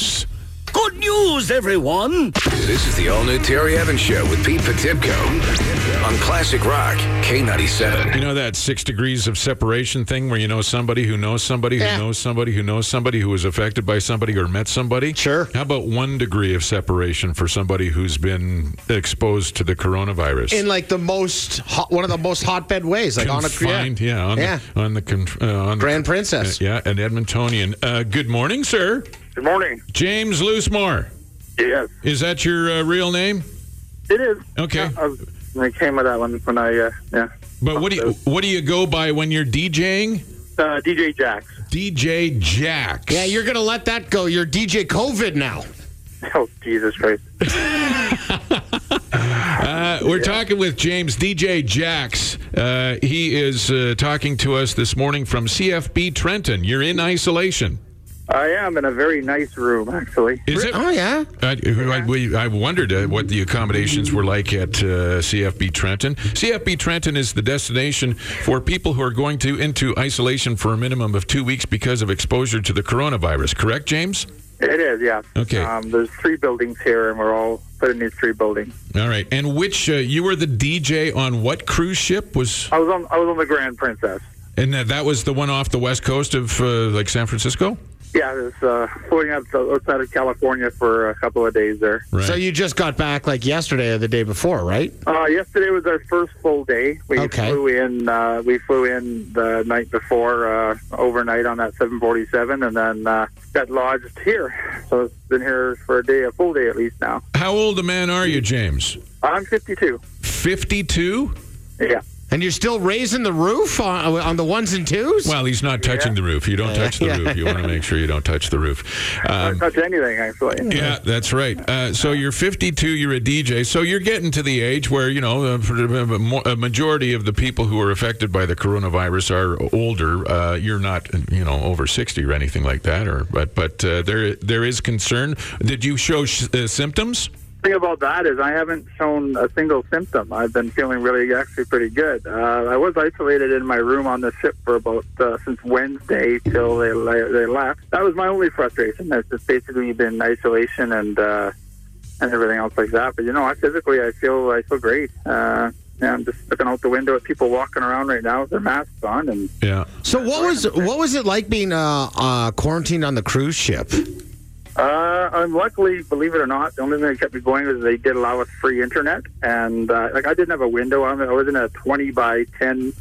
Good news, everyone. This is the all new Terry Evans Show with Pete Potipcoe on Classic Rock K97. You know that six degrees of separation thing where you know somebody who knows somebody who Yeah. knows somebody who knows somebody who was affected by somebody or met somebody? Sure. How about one degree of separation for somebody who's been exposed to the coronavirus? In like the most hot, one of the most hotbed ways, like on a Confined, yeah, yeah, on yeah. the on the con- uh, on the- Grand Princess. yeah, an Edmontonian. Uh, good morning, sir. Good morning. James Loosemore. Yes, Is that your uh, real name? it is. Okay. I, was- I came with that one when I, uh, yeah. But what do you what do you go by when you're DJing? Uh, DJ Jax. DJ Jax. Yeah, you're gonna let that go. You're DJ COVID now. Oh, Jesus Christ. Uh, we're talking with James DJ Jax. Uh, he is uh, talking to us this morning from CFB Trenton. You're in isolation. I am in a very nice room, actually. Is it? Oh yeah. I, I, we- I wondered uh, what the accommodations were like at uh, CFB Trenton. CFB Trenton is the destination for people who are going to into isolation for a minimum of two weeks because of exposure to the coronavirus. Correct, James? It is, yeah. Okay. Um, there's three buildings here, and we're all put in these three buildings. All right. And which uh, you were the DJ on what cruise ship was? I was on. I was on the Grand Princess. And that, that was the one off the west coast of uh, like San Francisco. Yeah, it was uh, floating out outside of California for a couple of days there. Right. So you just got back like yesterday or the day before, right? Uh, yesterday was our first full day. We Okay. flew in. Uh, we flew in the night before, uh, overnight on that 747, and then uh, got lodged here. So it's been here for a day, a full day at least now. How old a man are you, James? I'm 52. 52? Yeah. And you're still raising the roof on, on the ones and twos? Well, he's not touching the roof. You don't touch the Yeah. roof. You want to make sure you don't touch the roof. Um, touch anything actually. Yeah, that's right. Uh, so you're 52. You're a DJ. So you're getting to the age where you know uh, a majority of the people who are affected by the coronavirus are older. Uh, you're not, you know, over 60 or anything like that. Or but but uh, there there is concern. Did you show sh- uh, symptoms? Thing about that is I haven't shown a single symptom. I've been feeling really actually pretty good. Uh, I was isolated in my room on the ship for about uh, since Wednesday till they they left. That was my only frustration. That's just basically been isolation and uh, and everything else like that. But you know, I physically I feel I feel great. Uh, yeah, I'm just looking out the window at people walking around right now with their masks on, and Yeah. So what was what was it like being uh, uh, quarantined on the cruise ship? Uh, I'm luckily, believe it or not, the only thing that kept me going was they did allow us free internet, and uh, like I didn't have a window. I was I was in a 20 by 10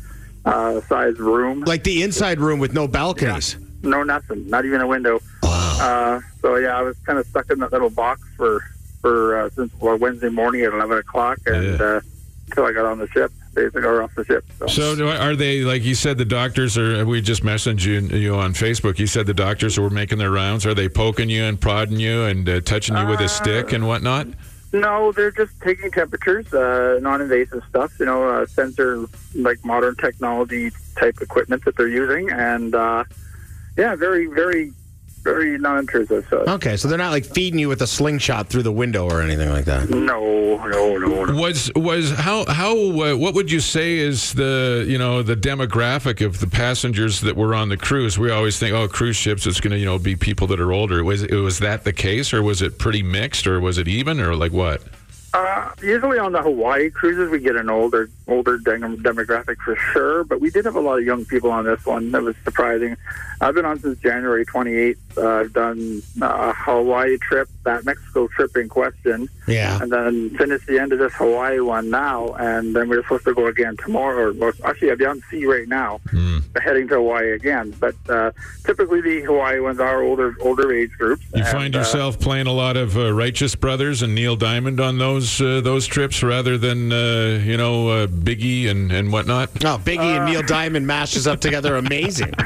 uh, size room. Like the inside room with no balconies. No, nothing, not even a window. Uh, so yeah, I was kind of stuck in that little box for for uh, since well, Wednesday morning at 11 o'clock, and uh, until I got on the ship, basically, or off the ship. So. So are they like you said? The doctors are. We just messaged you, you on Facebook. You said the doctors were making their rounds. Are they poking you and prodding you and uh, touching you with a stick and whatnot? No, they're just taking temperatures, uh, non-invasive stuff. You know, uh, sensor like modern technology type equipment that they're using, and uh, yeah, very, very, very non-intrusive. So Okay, so they're not like feeding you with a slingshot through the window or anything like that. no, no, no, no. Was was how how uh, what would you say is the you know the demographic of the passengers that were on the cruise? We always think oh cruise ships it's going to you know be people that are older. Was was that the case or was it pretty mixed or was it even or like what? Uh, usually on the Hawaii cruises, we get an older, older dem- demographic for sure. But we did have a lot of young people on this one. That was surprising. I've been on since January 28th. Uh, I've done a Hawaii trip, that Mexico trip in question, Yeah. and then finished the end of this Hawaii one now. And then we're supposed to go again tomorrow. Or actually, I'll be on sea right now, heading to Hawaii again. But uh, typically, the Hawaii ones are older, older age groups. You And, find uh, yourself playing a lot of uh, Righteous Brothers and Neil Diamond on those uh, those trips rather than uh, you know uh, Biggie and and whatnot. Oh, Biggie and Neil Diamond mashes up together. Amazing.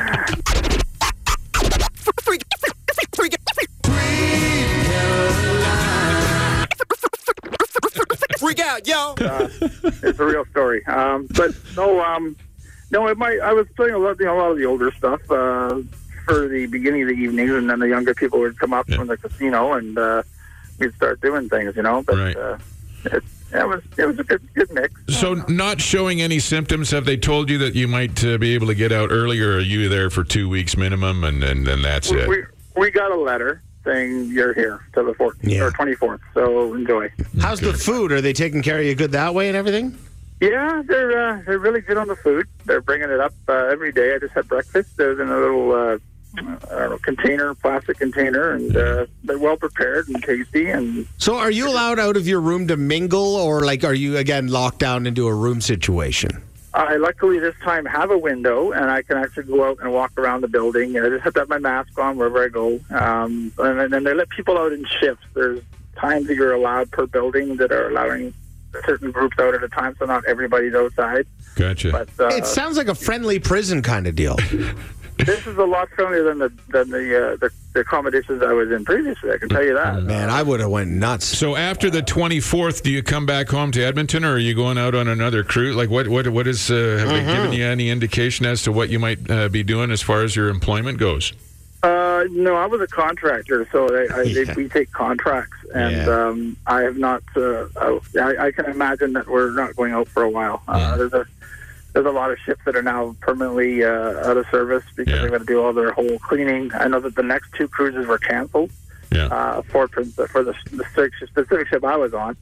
Freak out, yo. uh, it's a real story. Um, but no, um, no, it might. I was playing a lot, you know, a lot of the older stuff uh, for the beginning of the evenings, and then the younger people would come up from the casino, and uh, we'd start doing things, you know. But Right. uh, it, it was it was a good good mix. So, not showing any symptoms, have they told you that you might uh, be able to get out earlier? Are you there for two weeks minimum, and and then that's We, it? we we got a letter saying you're here till the 14th Yeah. or 24th, so enjoy. How's the food? Are they taking care of you good that way and everything? Yeah, they're uh, they're really good on the food. They're bringing it up uh, every day. I just had breakfast. It was in a little uh, I don't know container, plastic container, and uh, they're well prepared and tasty. And So, are you allowed out of your room to mingle, or like are you again locked down into a room situation? I luckily this time have a window, and I can actually go out and walk around the building. And I just have to have my mask on wherever I go. Um, and then they let people out in shifts. There's times that you're allowed per building that are allowing certain groups out at a time, so not everybody's outside. Gotcha. But uh, It sounds like a friendly prison kind of deal. this is a lot friendlier than the than the, uh, the the accommodations I was in previously. I can tell you that. Man, I would have went nuts. so after the twenty fourth, do you come back home to Edmonton, or are you going out on another cruise? Like, what what what is? Uh, have they given you any indication as to what you might uh, be doing as far as your employment goes? Uh, no, I was a contractor, so I, I, Yeah. they, we take contracts, and Yeah. um, I have not. Uh, I, I can imagine that we're not going out for a while. Uh, there's a there's a lot of ships that are now permanently uh, out of service because Yeah. they've got to do all their whole cleaning. I know that the next two cruises were canceled Yeah. uh, for for the the specific, specific ship I was on.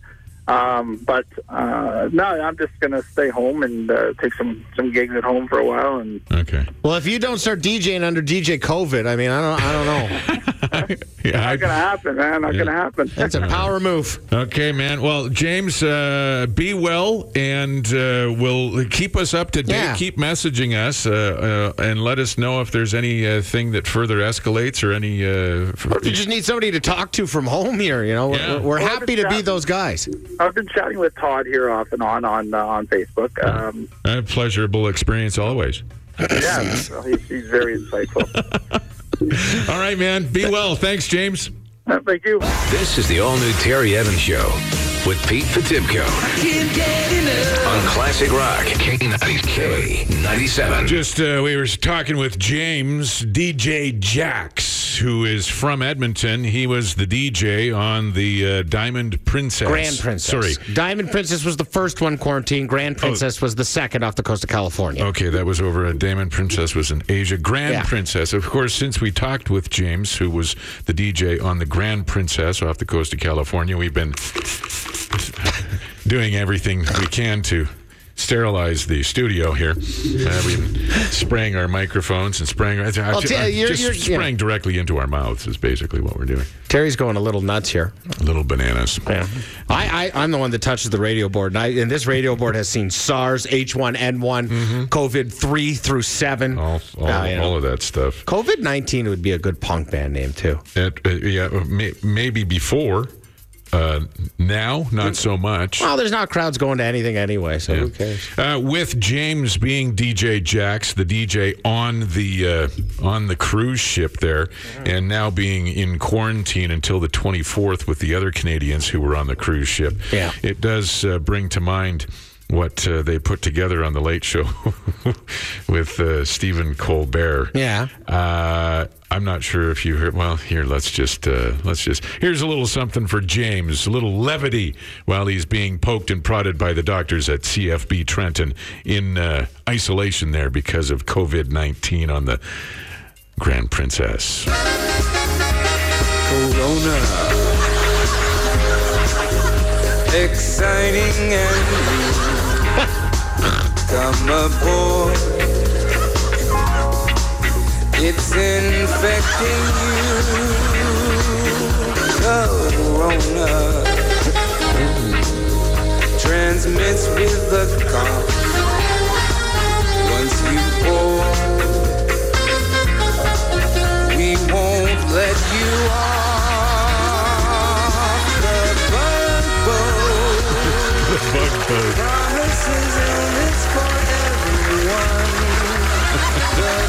Um, but uh, no, I'm just gonna stay home and uh, take some some gigs at home for a while, and Okay. Well, if you don't start DJing under DJ COVID, I mean, I don't, I don't know. Yeah, Not gonna happen, man. Not gonna happen. That's a power move. Okay, man. Well, James, uh, be well and uh, will keep us up to date. Yeah. Keep messaging us uh, uh, and let us know if there's any uh, thing that further escalates or any. Uh, Or if you just need somebody to talk to from home here, you know, we're, we're Well, happy to be those guys. I've been chatting with Todd here off and on on uh, on Facebook. Um, a pleasurable experience always. yeah, he's, he's very insightful. All right, man. Be well. Thanks, James. Uh, Thank you. This is the all new Terry Evans Show with Pete Potipcoe on Classic Rock K90K97. Just uh, we were talking with James DJ Who is from Edmonton. He was the DJ on the uh, Diamond Princess. Grand Princess. Sorry. Diamond Princess was the first one quarantined. Grand Princess was the second off the coast of California. Okay, that was over at Diamond Princess was in Asia. Grand Yeah. Princess, of course, since we talked with James, who was the DJ on the Grand Princess off the coast of California, we've been doing everything we can to sterilize the studio here. Uh, been spraying our microphones and spraying uh, well, t- uh, you're, just you're- yeah. spraying directly into our mouths is basically what we're doing. Terry's going a little nuts here. Little bananas. Yeah. I, I, I'm the one that touches the radio board, and, I, and this radio board has seen SARS, H1N1, COVID 3 through 7. Mm-hmm. All, all, you know. all of that stuff. COVID 19 would be a good punk band name, too. It, uh, yeah, may, maybe before. Uh, now, not so much. Well, there's not crowds going to anything anyway, so who cares? Uh, with James being DJ Jax, the DJ on the uh, on the cruise ship there, and now being in quarantine until the 24th with the other Canadians who were on the cruise ship. Yeah. it does uh, bring to mind what uh, they put together on the Late Show with uh, Stephen Colbert. Yeah. Uh, I'm not sure if you heard. Well, here let's just uh, let's just here's a little something for James, a little levity while he's being poked and prodded by the doctors at CFB Trenton in uh, isolation there because of COVID 19 on the Grand Princess. Corona. Exciting and new. Come aboard. It's infecting you. Corona. Transmits with the cough. Once you pour, we won't let you off the bug boat. Promises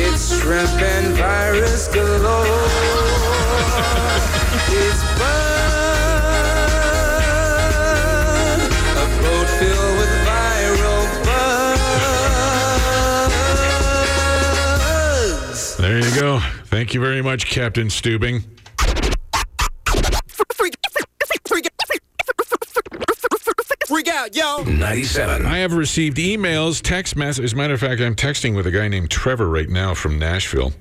it's shrimp and virus galore. It's bug, a boat filled with viral bugs. There you go. Thank you very much, Captain Stubing. 97. I have received emails, text messages. As a matter of fact, I'm texting with a guy named Trevor right now from Nashville.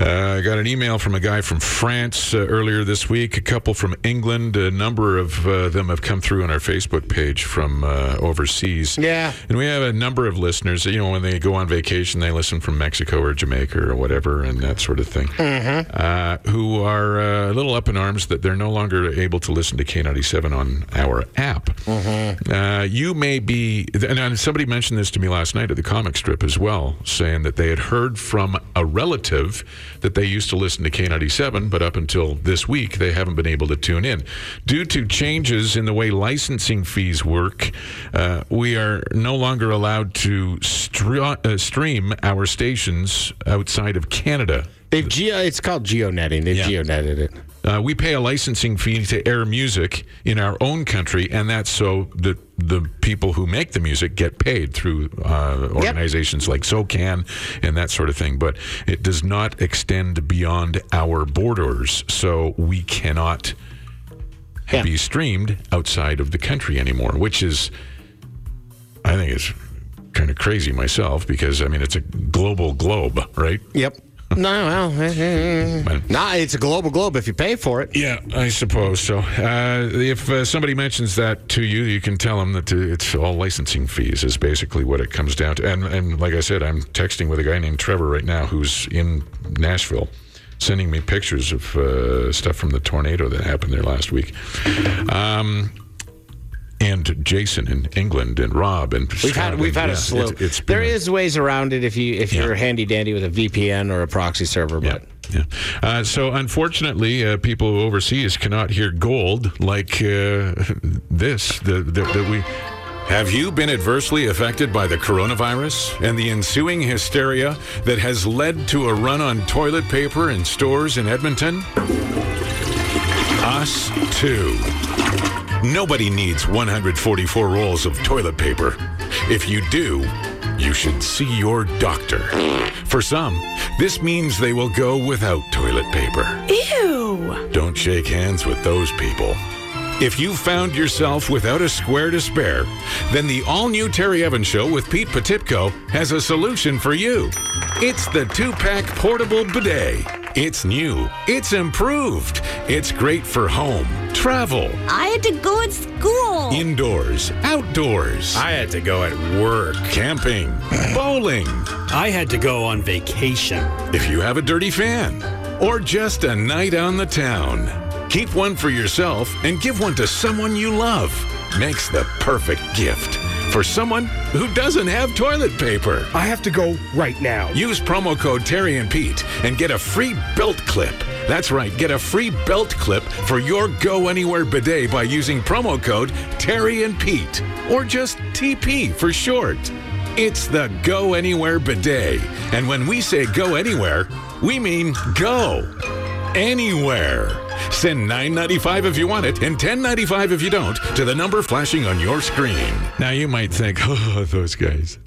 Uh, I got an email from a guy from France uh, earlier this week, a couple from England. A number of uh, them have come through on our Facebook page from uh, overseas. Yeah. And we have a number of listeners. You know, when they go on vacation, they listen from Mexico or Jamaica or whatever, and that sort of thing. Uh, who are uh, a little up in arms that they're no longer able to listen to K97 on our app. Uh, you may be, and somebody mentioned this to me last night at the comic strip as well, saying that they had heard from a relative that they used to listen to K97, but up until this week, they haven't been able to tune in. Due to changes in the way licensing fees work, uh, we are no longer allowed to uh, stream our stations outside of Canada. They've geo, it's called geonetting. They've Yeah. geonetted it. Uh, we pay a licensing fee to air music in our own country, and that's so that the people who make the music get paid through uh, organizations like SOCAN and that sort of thing. But it does not extend beyond our borders, so we cannot Yeah. be streamed outside of the country anymore, which is, I think, it's kind of crazy myself because I mean it's a global globe, right? Yep. No, well, eh, eh, eh. nah, it's a global globe if you pay for it. Yeah, I suppose so. Uh, if uh, somebody mentions that to you, you can tell them that uh, it's all licensing fees is basically what it comes down to. And and like I said, I'm texting with a guy named Trevor right now who's in Nashville, sending me pictures of uh, stuff from the tornado that happened there last week. Um, and Jason in England and Rob and We've had we've had Yeah, a slew. It's, it's there a- is ways around it if you if you're handy dandy with a VPN or a proxy server, but Yeah. Uh, so unfortunately, uh, people overseas cannot hear gold like uh, this. The, the, that we. Have you been adversely affected by the coronavirus and the ensuing hysteria that has led to a run on toilet paper in stores in Edmonton? Us too. Nobody needs 144 rolls of toilet paper. If you do, you should see your doctor. For some, this means they will go without toilet paper. Ew. Don't shake hands with those people. If you found yourself without a square to spare, then the all new Terry Evans Show with Pete Potipcoe has a solution for you. It's the two pack portable bidet. It's new, it's improved, it's great for home, travel, I had to go at school. indoors, outdoors, I had to go at work. camping, bowling. I had to go on vacation. If you have a dirty fan or just a night on the town, keep one for yourself and give one to someone you love. Makes the perfect gift for someone who doesn't have toilet paper. I have to go right now. Use promo code Terry and Pete and get a free belt clip. That's right, get a free belt clip for your Go Anywhere bidet by using promo code Terry and Pete, or just TP for short. It's the Go Anywhere bidet, and when we say go anywhere, we mean go anywhere. Send $9.95 if you want it and $10.95 if you don't to the number flashing on your screen. Now you might think, oh, those guys.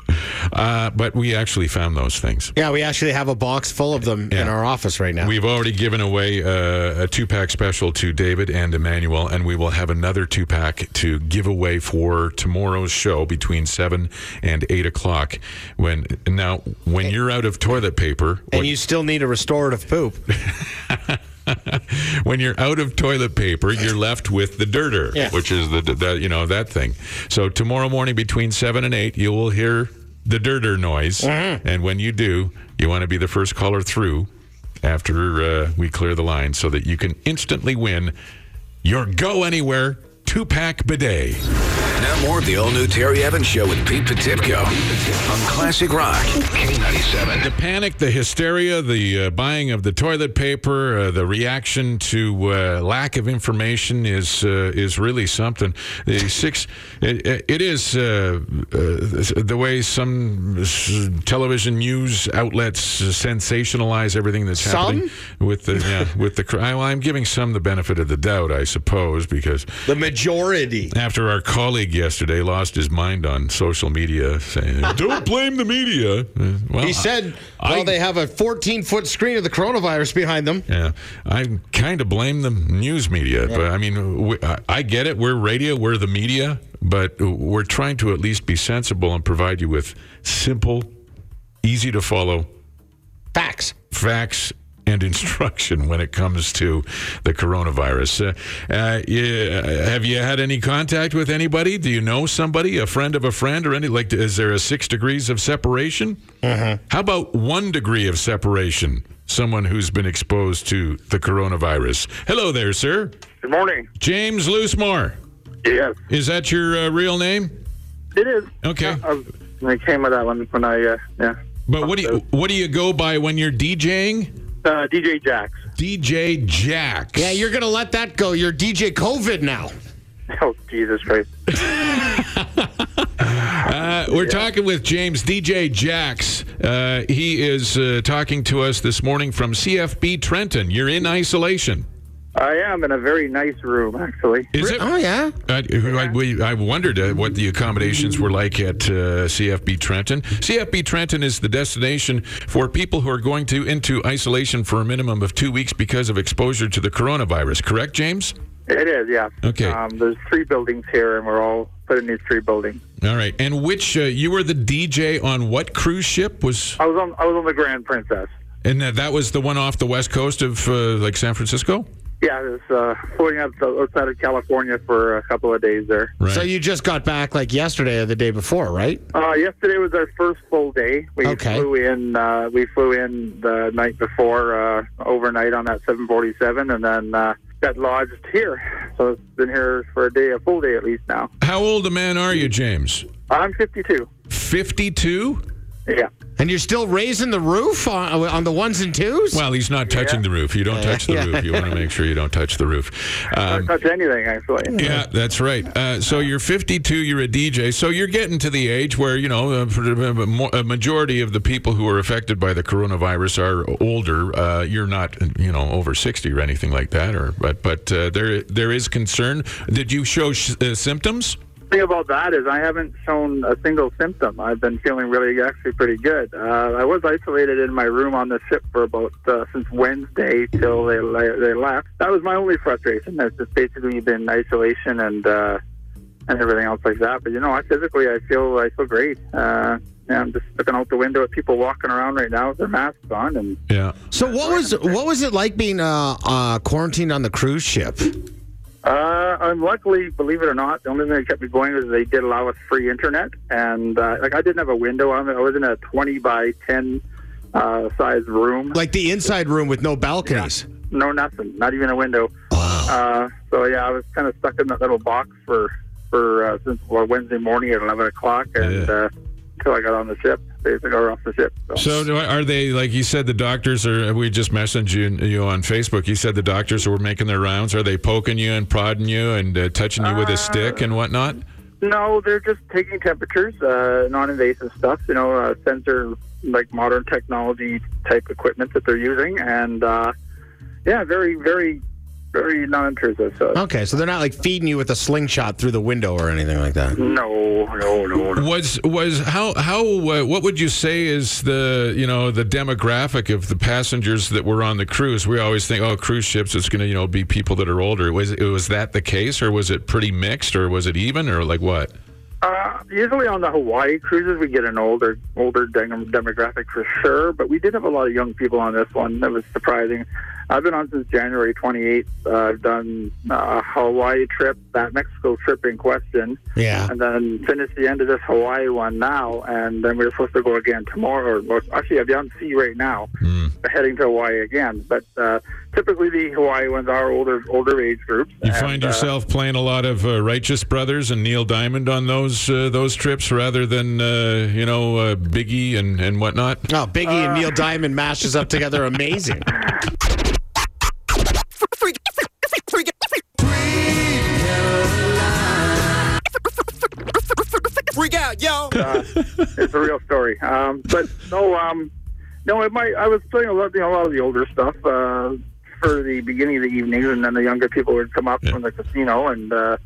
Uh, but we actually found those things. yeah, we actually have a box full of them in our office right now. We've already given away uh, a two pack special to David and Emmanuel, and we will have another two pack to give away for tomorrow's show between seven and eight o'clock. When now, when you're out of toilet paper, and you still need a restorative poop. when you're out of toilet paper, you're left with the dirter, Yeah. which is the, the you know that thing. So tomorrow morning between seven and eight, you will hear the dirter noise, and when you do, you want to be the first caller through after uh, we clear the line, so that you can instantly win your Go Anywhere two pack bidet. Now more of the all-new Terry Evans Show with Pete Potipcoe on Classic Rock K97. The panic, the hysteria, the uh, buying of the toilet paper, uh, the reaction to uh, lack of information is uh, is really something. The six, it, it is uh, uh, the way some television news outlets sensationalize everything that's Some? happening with the yeah, with the. I- Well, I'm giving some the benefit of the doubt, I suppose, because The majority. after our colleague yesterday lost his mind on social media, saying, "Don't blame the media." Well, He said, I- well, they have a 14 foot screen of the coronavirus behind them. Yeah, I kind of blame the news media, but I mean, we, I, I get it. We're radio, we're the media, but we're trying to at least be sensible and provide you with simple, easy to follow Facts. facts and instruction when it comes to the coronavirus. Uh, uh, yeah, have you had any contact with anybody? Do you know somebody, a friend of a friend, or any? Like, is there a six degrees of separation? How about one degree of separation? Someone who's been exposed to the coronavirus. Hello there, sir. Good morning. James Loosemore. Yes, Is that your uh, real name? it is. Okay. I, was, I came with that one when I, uh, yeah. But what do you what do you go by when you're DJing? Uh, DJ Jax. DJ Jax. Yeah, you're going to let that go. You're DJ COVID now. Oh, Jesus Christ. Uh, we're talking with James DJ Jax. Uh, he is uh, talking to us this morning from CFB Trenton. You're in isolation. I am in a very nice room, actually. Is it? Oh, yeah. I, I, we- I wondered uh, what the accommodations were like at uh, CFB Trenton. CFB Trenton is the destination for people who are going to into isolation for a minimum of two weeks because of exposure to the coronavirus. Correct, James? It is, yeah. Okay. Um, there's three buildings here, and we're all put in these three buildings. All right. And which uh, you were the DJ on what cruise ship was? I was on I was on the Grand Princess. And that that was the one off the west coast of uh, like San Francisco. Yeah, it was uh, floating out outside of California for a couple of days there. Right. So you just got back like yesterday or the day before, right? Uh, yesterday was our first full day. We Okay. flew in. Uh, we flew in the night before, uh, overnight on that 747, and then uh, got lodged here. So it's been here for a day, a full day at least now. How old a man are you, James? I'm 52. Fifty-two. Yeah. And you're still raising the roof on, on the ones and twos? Well, he's not touching the roof. You don't touch the Yeah. roof. You want to make sure you don't touch the roof. Um, Don't touch anything actually. Yeah, that's right. Uh, so you're 52, you're a DJ, so you're getting to the age where, you know, a, a majority of the people who are affected by the coronavirus are older. Uh, you're not, you know, over 60 or anything like that, or but but uh, there there is concern. Did you show sh- uh, symptoms? Thing about that is I haven't shown a single symptom. I've been feeling really actually pretty good. Uh, I was isolated in my room on the ship for about uh, since Wednesday till they they left. That was my only frustration. That's just basically been isolation and uh, and everything else like that. But you know, I physically I feel I feel great. Uh, yeah, I'm just looking out the window at people walking around right now with their masks on, and Yeah. So what was what was it like being uh, uh, quarantined on the cruise ship? Uh, and luckily, believe it or not, the only thing that kept me going was they did allow us free internet, and uh, like I didn't have a window on it. I was in a twenty by ten uh, size room, Like the inside room with no balconies. no nothing, not even a window. Uh, so yeah, I was kind of stuck in that little box for for uh, since well, Wednesday morning at eleven o'clock, and Yeah. uh, until I got on the ship, basically, or off the ship. So. So are they like you said? The doctors are. We just messaged you, you on Facebook. You said the doctors were making their rounds. Are they poking you and prodding you and uh, touching you with a stick and whatnot? No, they're just taking temperatures, uh, non-invasive stuff. You know, uh, sensor like modern technology type equipment that they're using, and uh, yeah, very, very, very non-intrusive. So Okay, so they're not like feeding you with a slingshot through the window or anything like that. no, no, no, no. Was was how how uh, what would you say is the you know the demographic of the passengers that were on the cruise? We always think oh cruise ships it's going to you know be people that are older. Was was that the case or was it pretty mixed or was it even or like what? Uh, usually on the Hawaii cruises, we get an older, older demographic for sure. But we did have a lot of young people on this one. That was surprising. I've been on since January 28th. Uh, I've done uh, a Hawaii trip, that Mexico trip in question. Yeah. and then finished the end of this Hawaii one now, and then we're supposed to go again tomorrow. Or actually, I'm on sea right now, heading to Hawaii again. But uh, typically, the Hawaii ones are older older age groups. You and, find uh, yourself playing a lot of uh, Righteous Brothers and Neil Diamond on those uh, those trips rather than uh, you know uh, Biggie and and whatnot. Oh, Biggie and Neil Diamond mashes up together. Amazing. Freak out, yo. uh, it's a real story. Um, but no, um, no, it might. I was playing a lot, you know, a lot of the older stuff uh, for the beginning of the evenings, and then the younger people would come up Yeah. from the casino, and uh,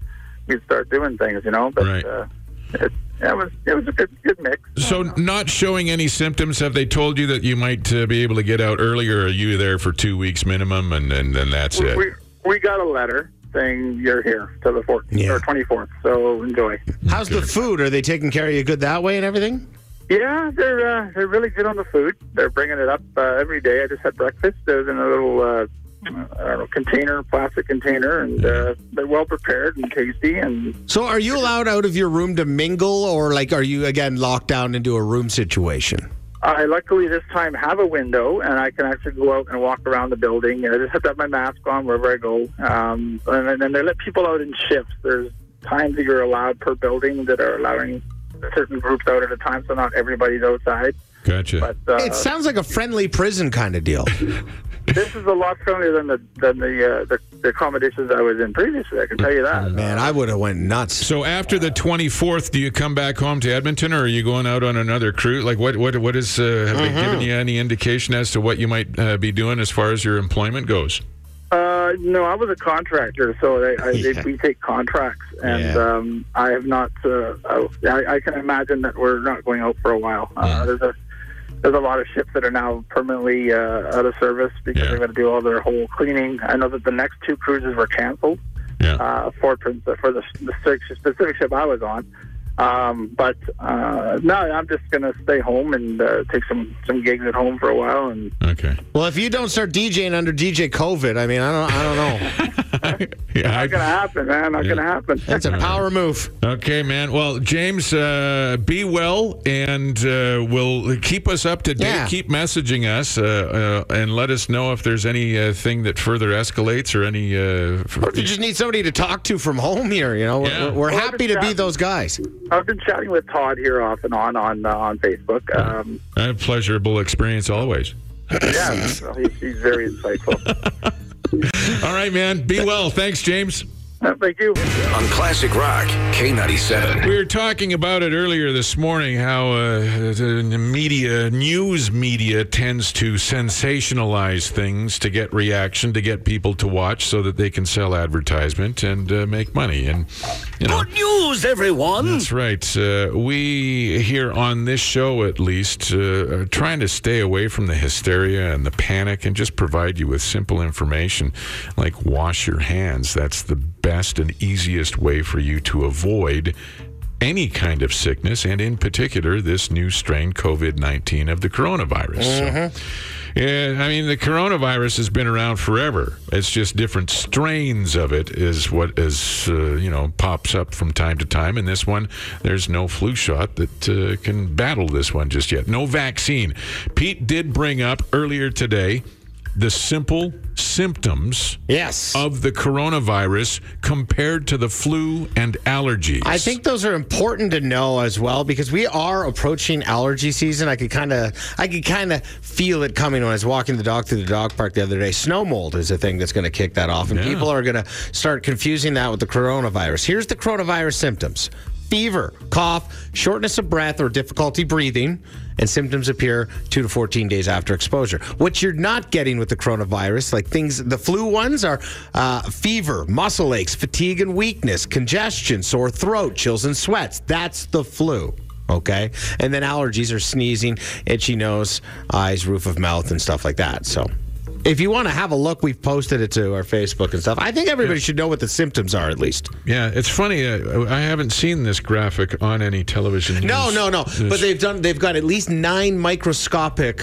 we'd start doing things, you know. But Right. uh, it, it was it was a good good mix. So, not showing any symptoms, have they told you that you might uh, be able to get out earlier? Or are you there for two weeks minimum, and and then that's we, it? we we got a letter saying you're here till the 14th Yeah. or 24th. So enjoy. How's the food? Are they taking care of you good that way and everything? Yeah, they're uh, they're really good on the food. They're bringing it up uh, every day. I just had breakfast. It was in a little uh, I don't know container, plastic container, and uh, they're well prepared and tasty. And So, are you allowed out of your room to mingle, or like are you again locked down into a room situation? I luckily this time have a window, and I can actually go out and walk around the building. And I just have to have my mask on wherever I go. Um, and then they let people out in shifts. There's times that you're allowed per building that are allowing certain groups out at a time, so not everybody's outside. Gotcha. But uh, It sounds like a friendly prison kind of deal. this is a lot friendlier than the than the, uh, the the accommodations I was in previously. I can tell you that. Man, I would have went nuts. so after the twenty fourth, do you come back home to Edmonton, or are you going out on another cruise? Like, what what what is? Uh, have they given you any indication as to what you might uh, be doing as far as your employment goes? Uh, no, I was a contractor, so I, I, Yeah. they, we take contracts, and Yeah. um, I have not. Uh, I, I can imagine that we're not going out for a while. Uh, there's a there's a lot of ships that are now permanently uh, out of service because Yeah. they're going to do all their whole cleaning. I know that the next two cruises were canceled, Yeah. uh, Princess for the, the specific ship I was on. Um, but uh, no, I'm just gonna stay home and uh, take some some gigs at home for a while. And Okay. Well, if you don't start DJing under DJ COVID, I mean, I don't, I don't know. Yeah. not gonna happen, man. Not gonna happen. That's a power move. Okay, man. Well, James, uh, be well, and uh, will keep us up to date. Yeah. Keep messaging us, uh, uh, and let us know if there's anything uh, thing that further escalates or any. Uh, f- Or if you just need somebody to talk to from home here, you know, we're, Yeah. we're, we're happy to be those guys. I've been chatting with Todd here off and on on uh, on Facebook. Um, a pleasurable experience always. yeah, he's, he's very insightful. All right, man. Be well. Thanks, James. Thank you. On Classic Rock, K97. We were talking about it earlier this morning how uh, the media, news media, tends to sensationalize things to get reaction, to get people to watch so that they can sell advertisement and uh, make money. And, you know. Good news, everyone. That's right. Uh, we here on this show, at least, uh, are trying to stay away from the hysteria and the panic and just provide you with simple information like wash your hands. That's the best and easiest way for you to avoid any kind of sickness, and in particular, this new strain, COVID 19 of the coronavirus. So, yeah, I mean, the coronavirus has been around forever. It's just different strains of it is what is, uh, you know, pops up from time to time. And this one, there's no flu shot that uh, can battle this one just yet. No vaccine. Pete did bring up earlier today the simple symptoms Yes. of the coronavirus compared to the flu and allergies. I think those are important to know as well because we are approaching allergy season. I could kind of, I could kind of feel it coming when I was walking the dog through the dog park the other day. Snow mold is a thing that's going to kick that off, and Yeah. people are going to start confusing that with the coronavirus. Here's the coronavirus symptoms: fever, cough, shortness of breath, or difficulty breathing. And symptoms appear two to 14 days after exposure. What you're not getting with the coronavirus, like things, the flu ones are uh, fever, muscle aches, fatigue and weakness, congestion, sore throat, chills and sweats. That's the flu. Okay. And then allergies are sneezing, itchy nose, eyes, roof of mouth, and stuff like that. So. If you want to have a look, we've posted it to our Facebook and stuff. I think everybody should know what the symptoms are at least. Yeah, it's funny. Uh, I haven't seen this graphic on any television. No, no, no. news- But they've done. They've got at least nine microscopic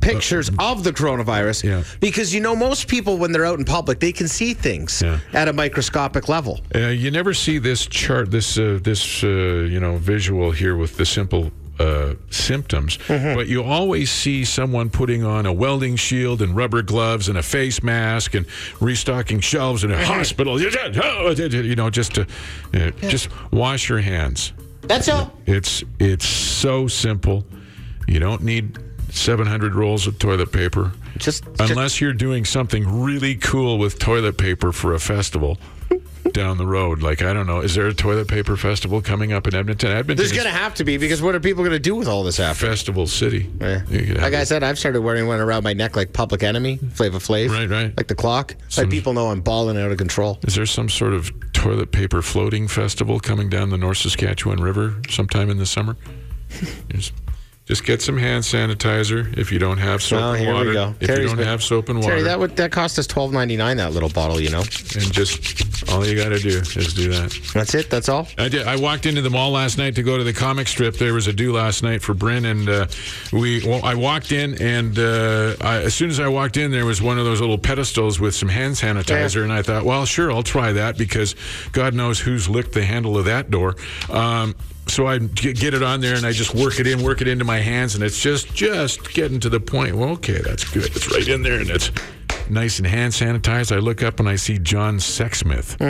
pictures of the coronavirus. Yeah. Because you know, most people when they're out in public, they can see things Yeah. at a microscopic level. Uh, you never see this chart, this uh, this uh, you know visual here with the simple uh, symptoms, Mm-hmm. but you always see someone putting on a welding shield and rubber gloves and a face mask and restocking shelves in a hospital. You know, just to uh, just wash your hands. That's all. It's it's so simple. You don't need 700 rolls of toilet paper. Just, Unless you're doing something really cool with toilet paper for a festival down the road. Like, I don't know, is there a toilet paper festival coming up in Edmonton? Edmonton there's is going to have to be because what are people going to do with all this after? festival city. Yeah. You could have Like I said, I've started wearing one around my neck like Public Enemy, Flava Flav. Right, right. Like the clock. Some- like people know I'm balling out of control. Is there some sort of toilet paper floating festival coming down the North Saskatchewan River sometime in the summer? just, get some hand sanitizer if you don't have soap Well, and here water. we go. If Terry's you don't been- have soap and water, Terry, that would that cost us twelve ninety nine. That little bottle, you know. and just all you got to do is do that. That's it. That's all. I did. I walked into the mall last night to go to the comic strip. There was a due last night for Bryn, and uh, we. Well, I walked in, and uh, I, as soon as I walked in, there was one of those little pedestals with some hand sanitizer, and I thought, well, sure, I'll try that because God knows who's licked the handle of that door. Um, so I get get it on there, and I just work it in, work it into my hands, and it's just just getting to the point. Well, okay, that's good. It's right in there, and it's nice and hand sanitized. I look up and I see John Sexsmith,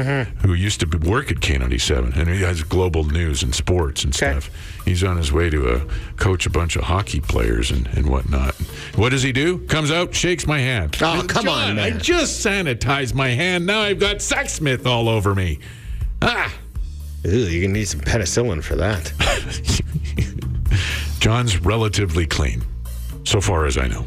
who used to work at K97, and he has global news and sports and Okay. stuff. He's on his way to uh, coach a bunch of hockey players and, and whatnot. What does he do? Comes out, shakes my hand. Oh, And come John, on, I just sanitized my hand. Now I've got Sexsmith all over me. Ah! Ew, you're gonna need some penicillin for that. John's relatively clean, so far as I know.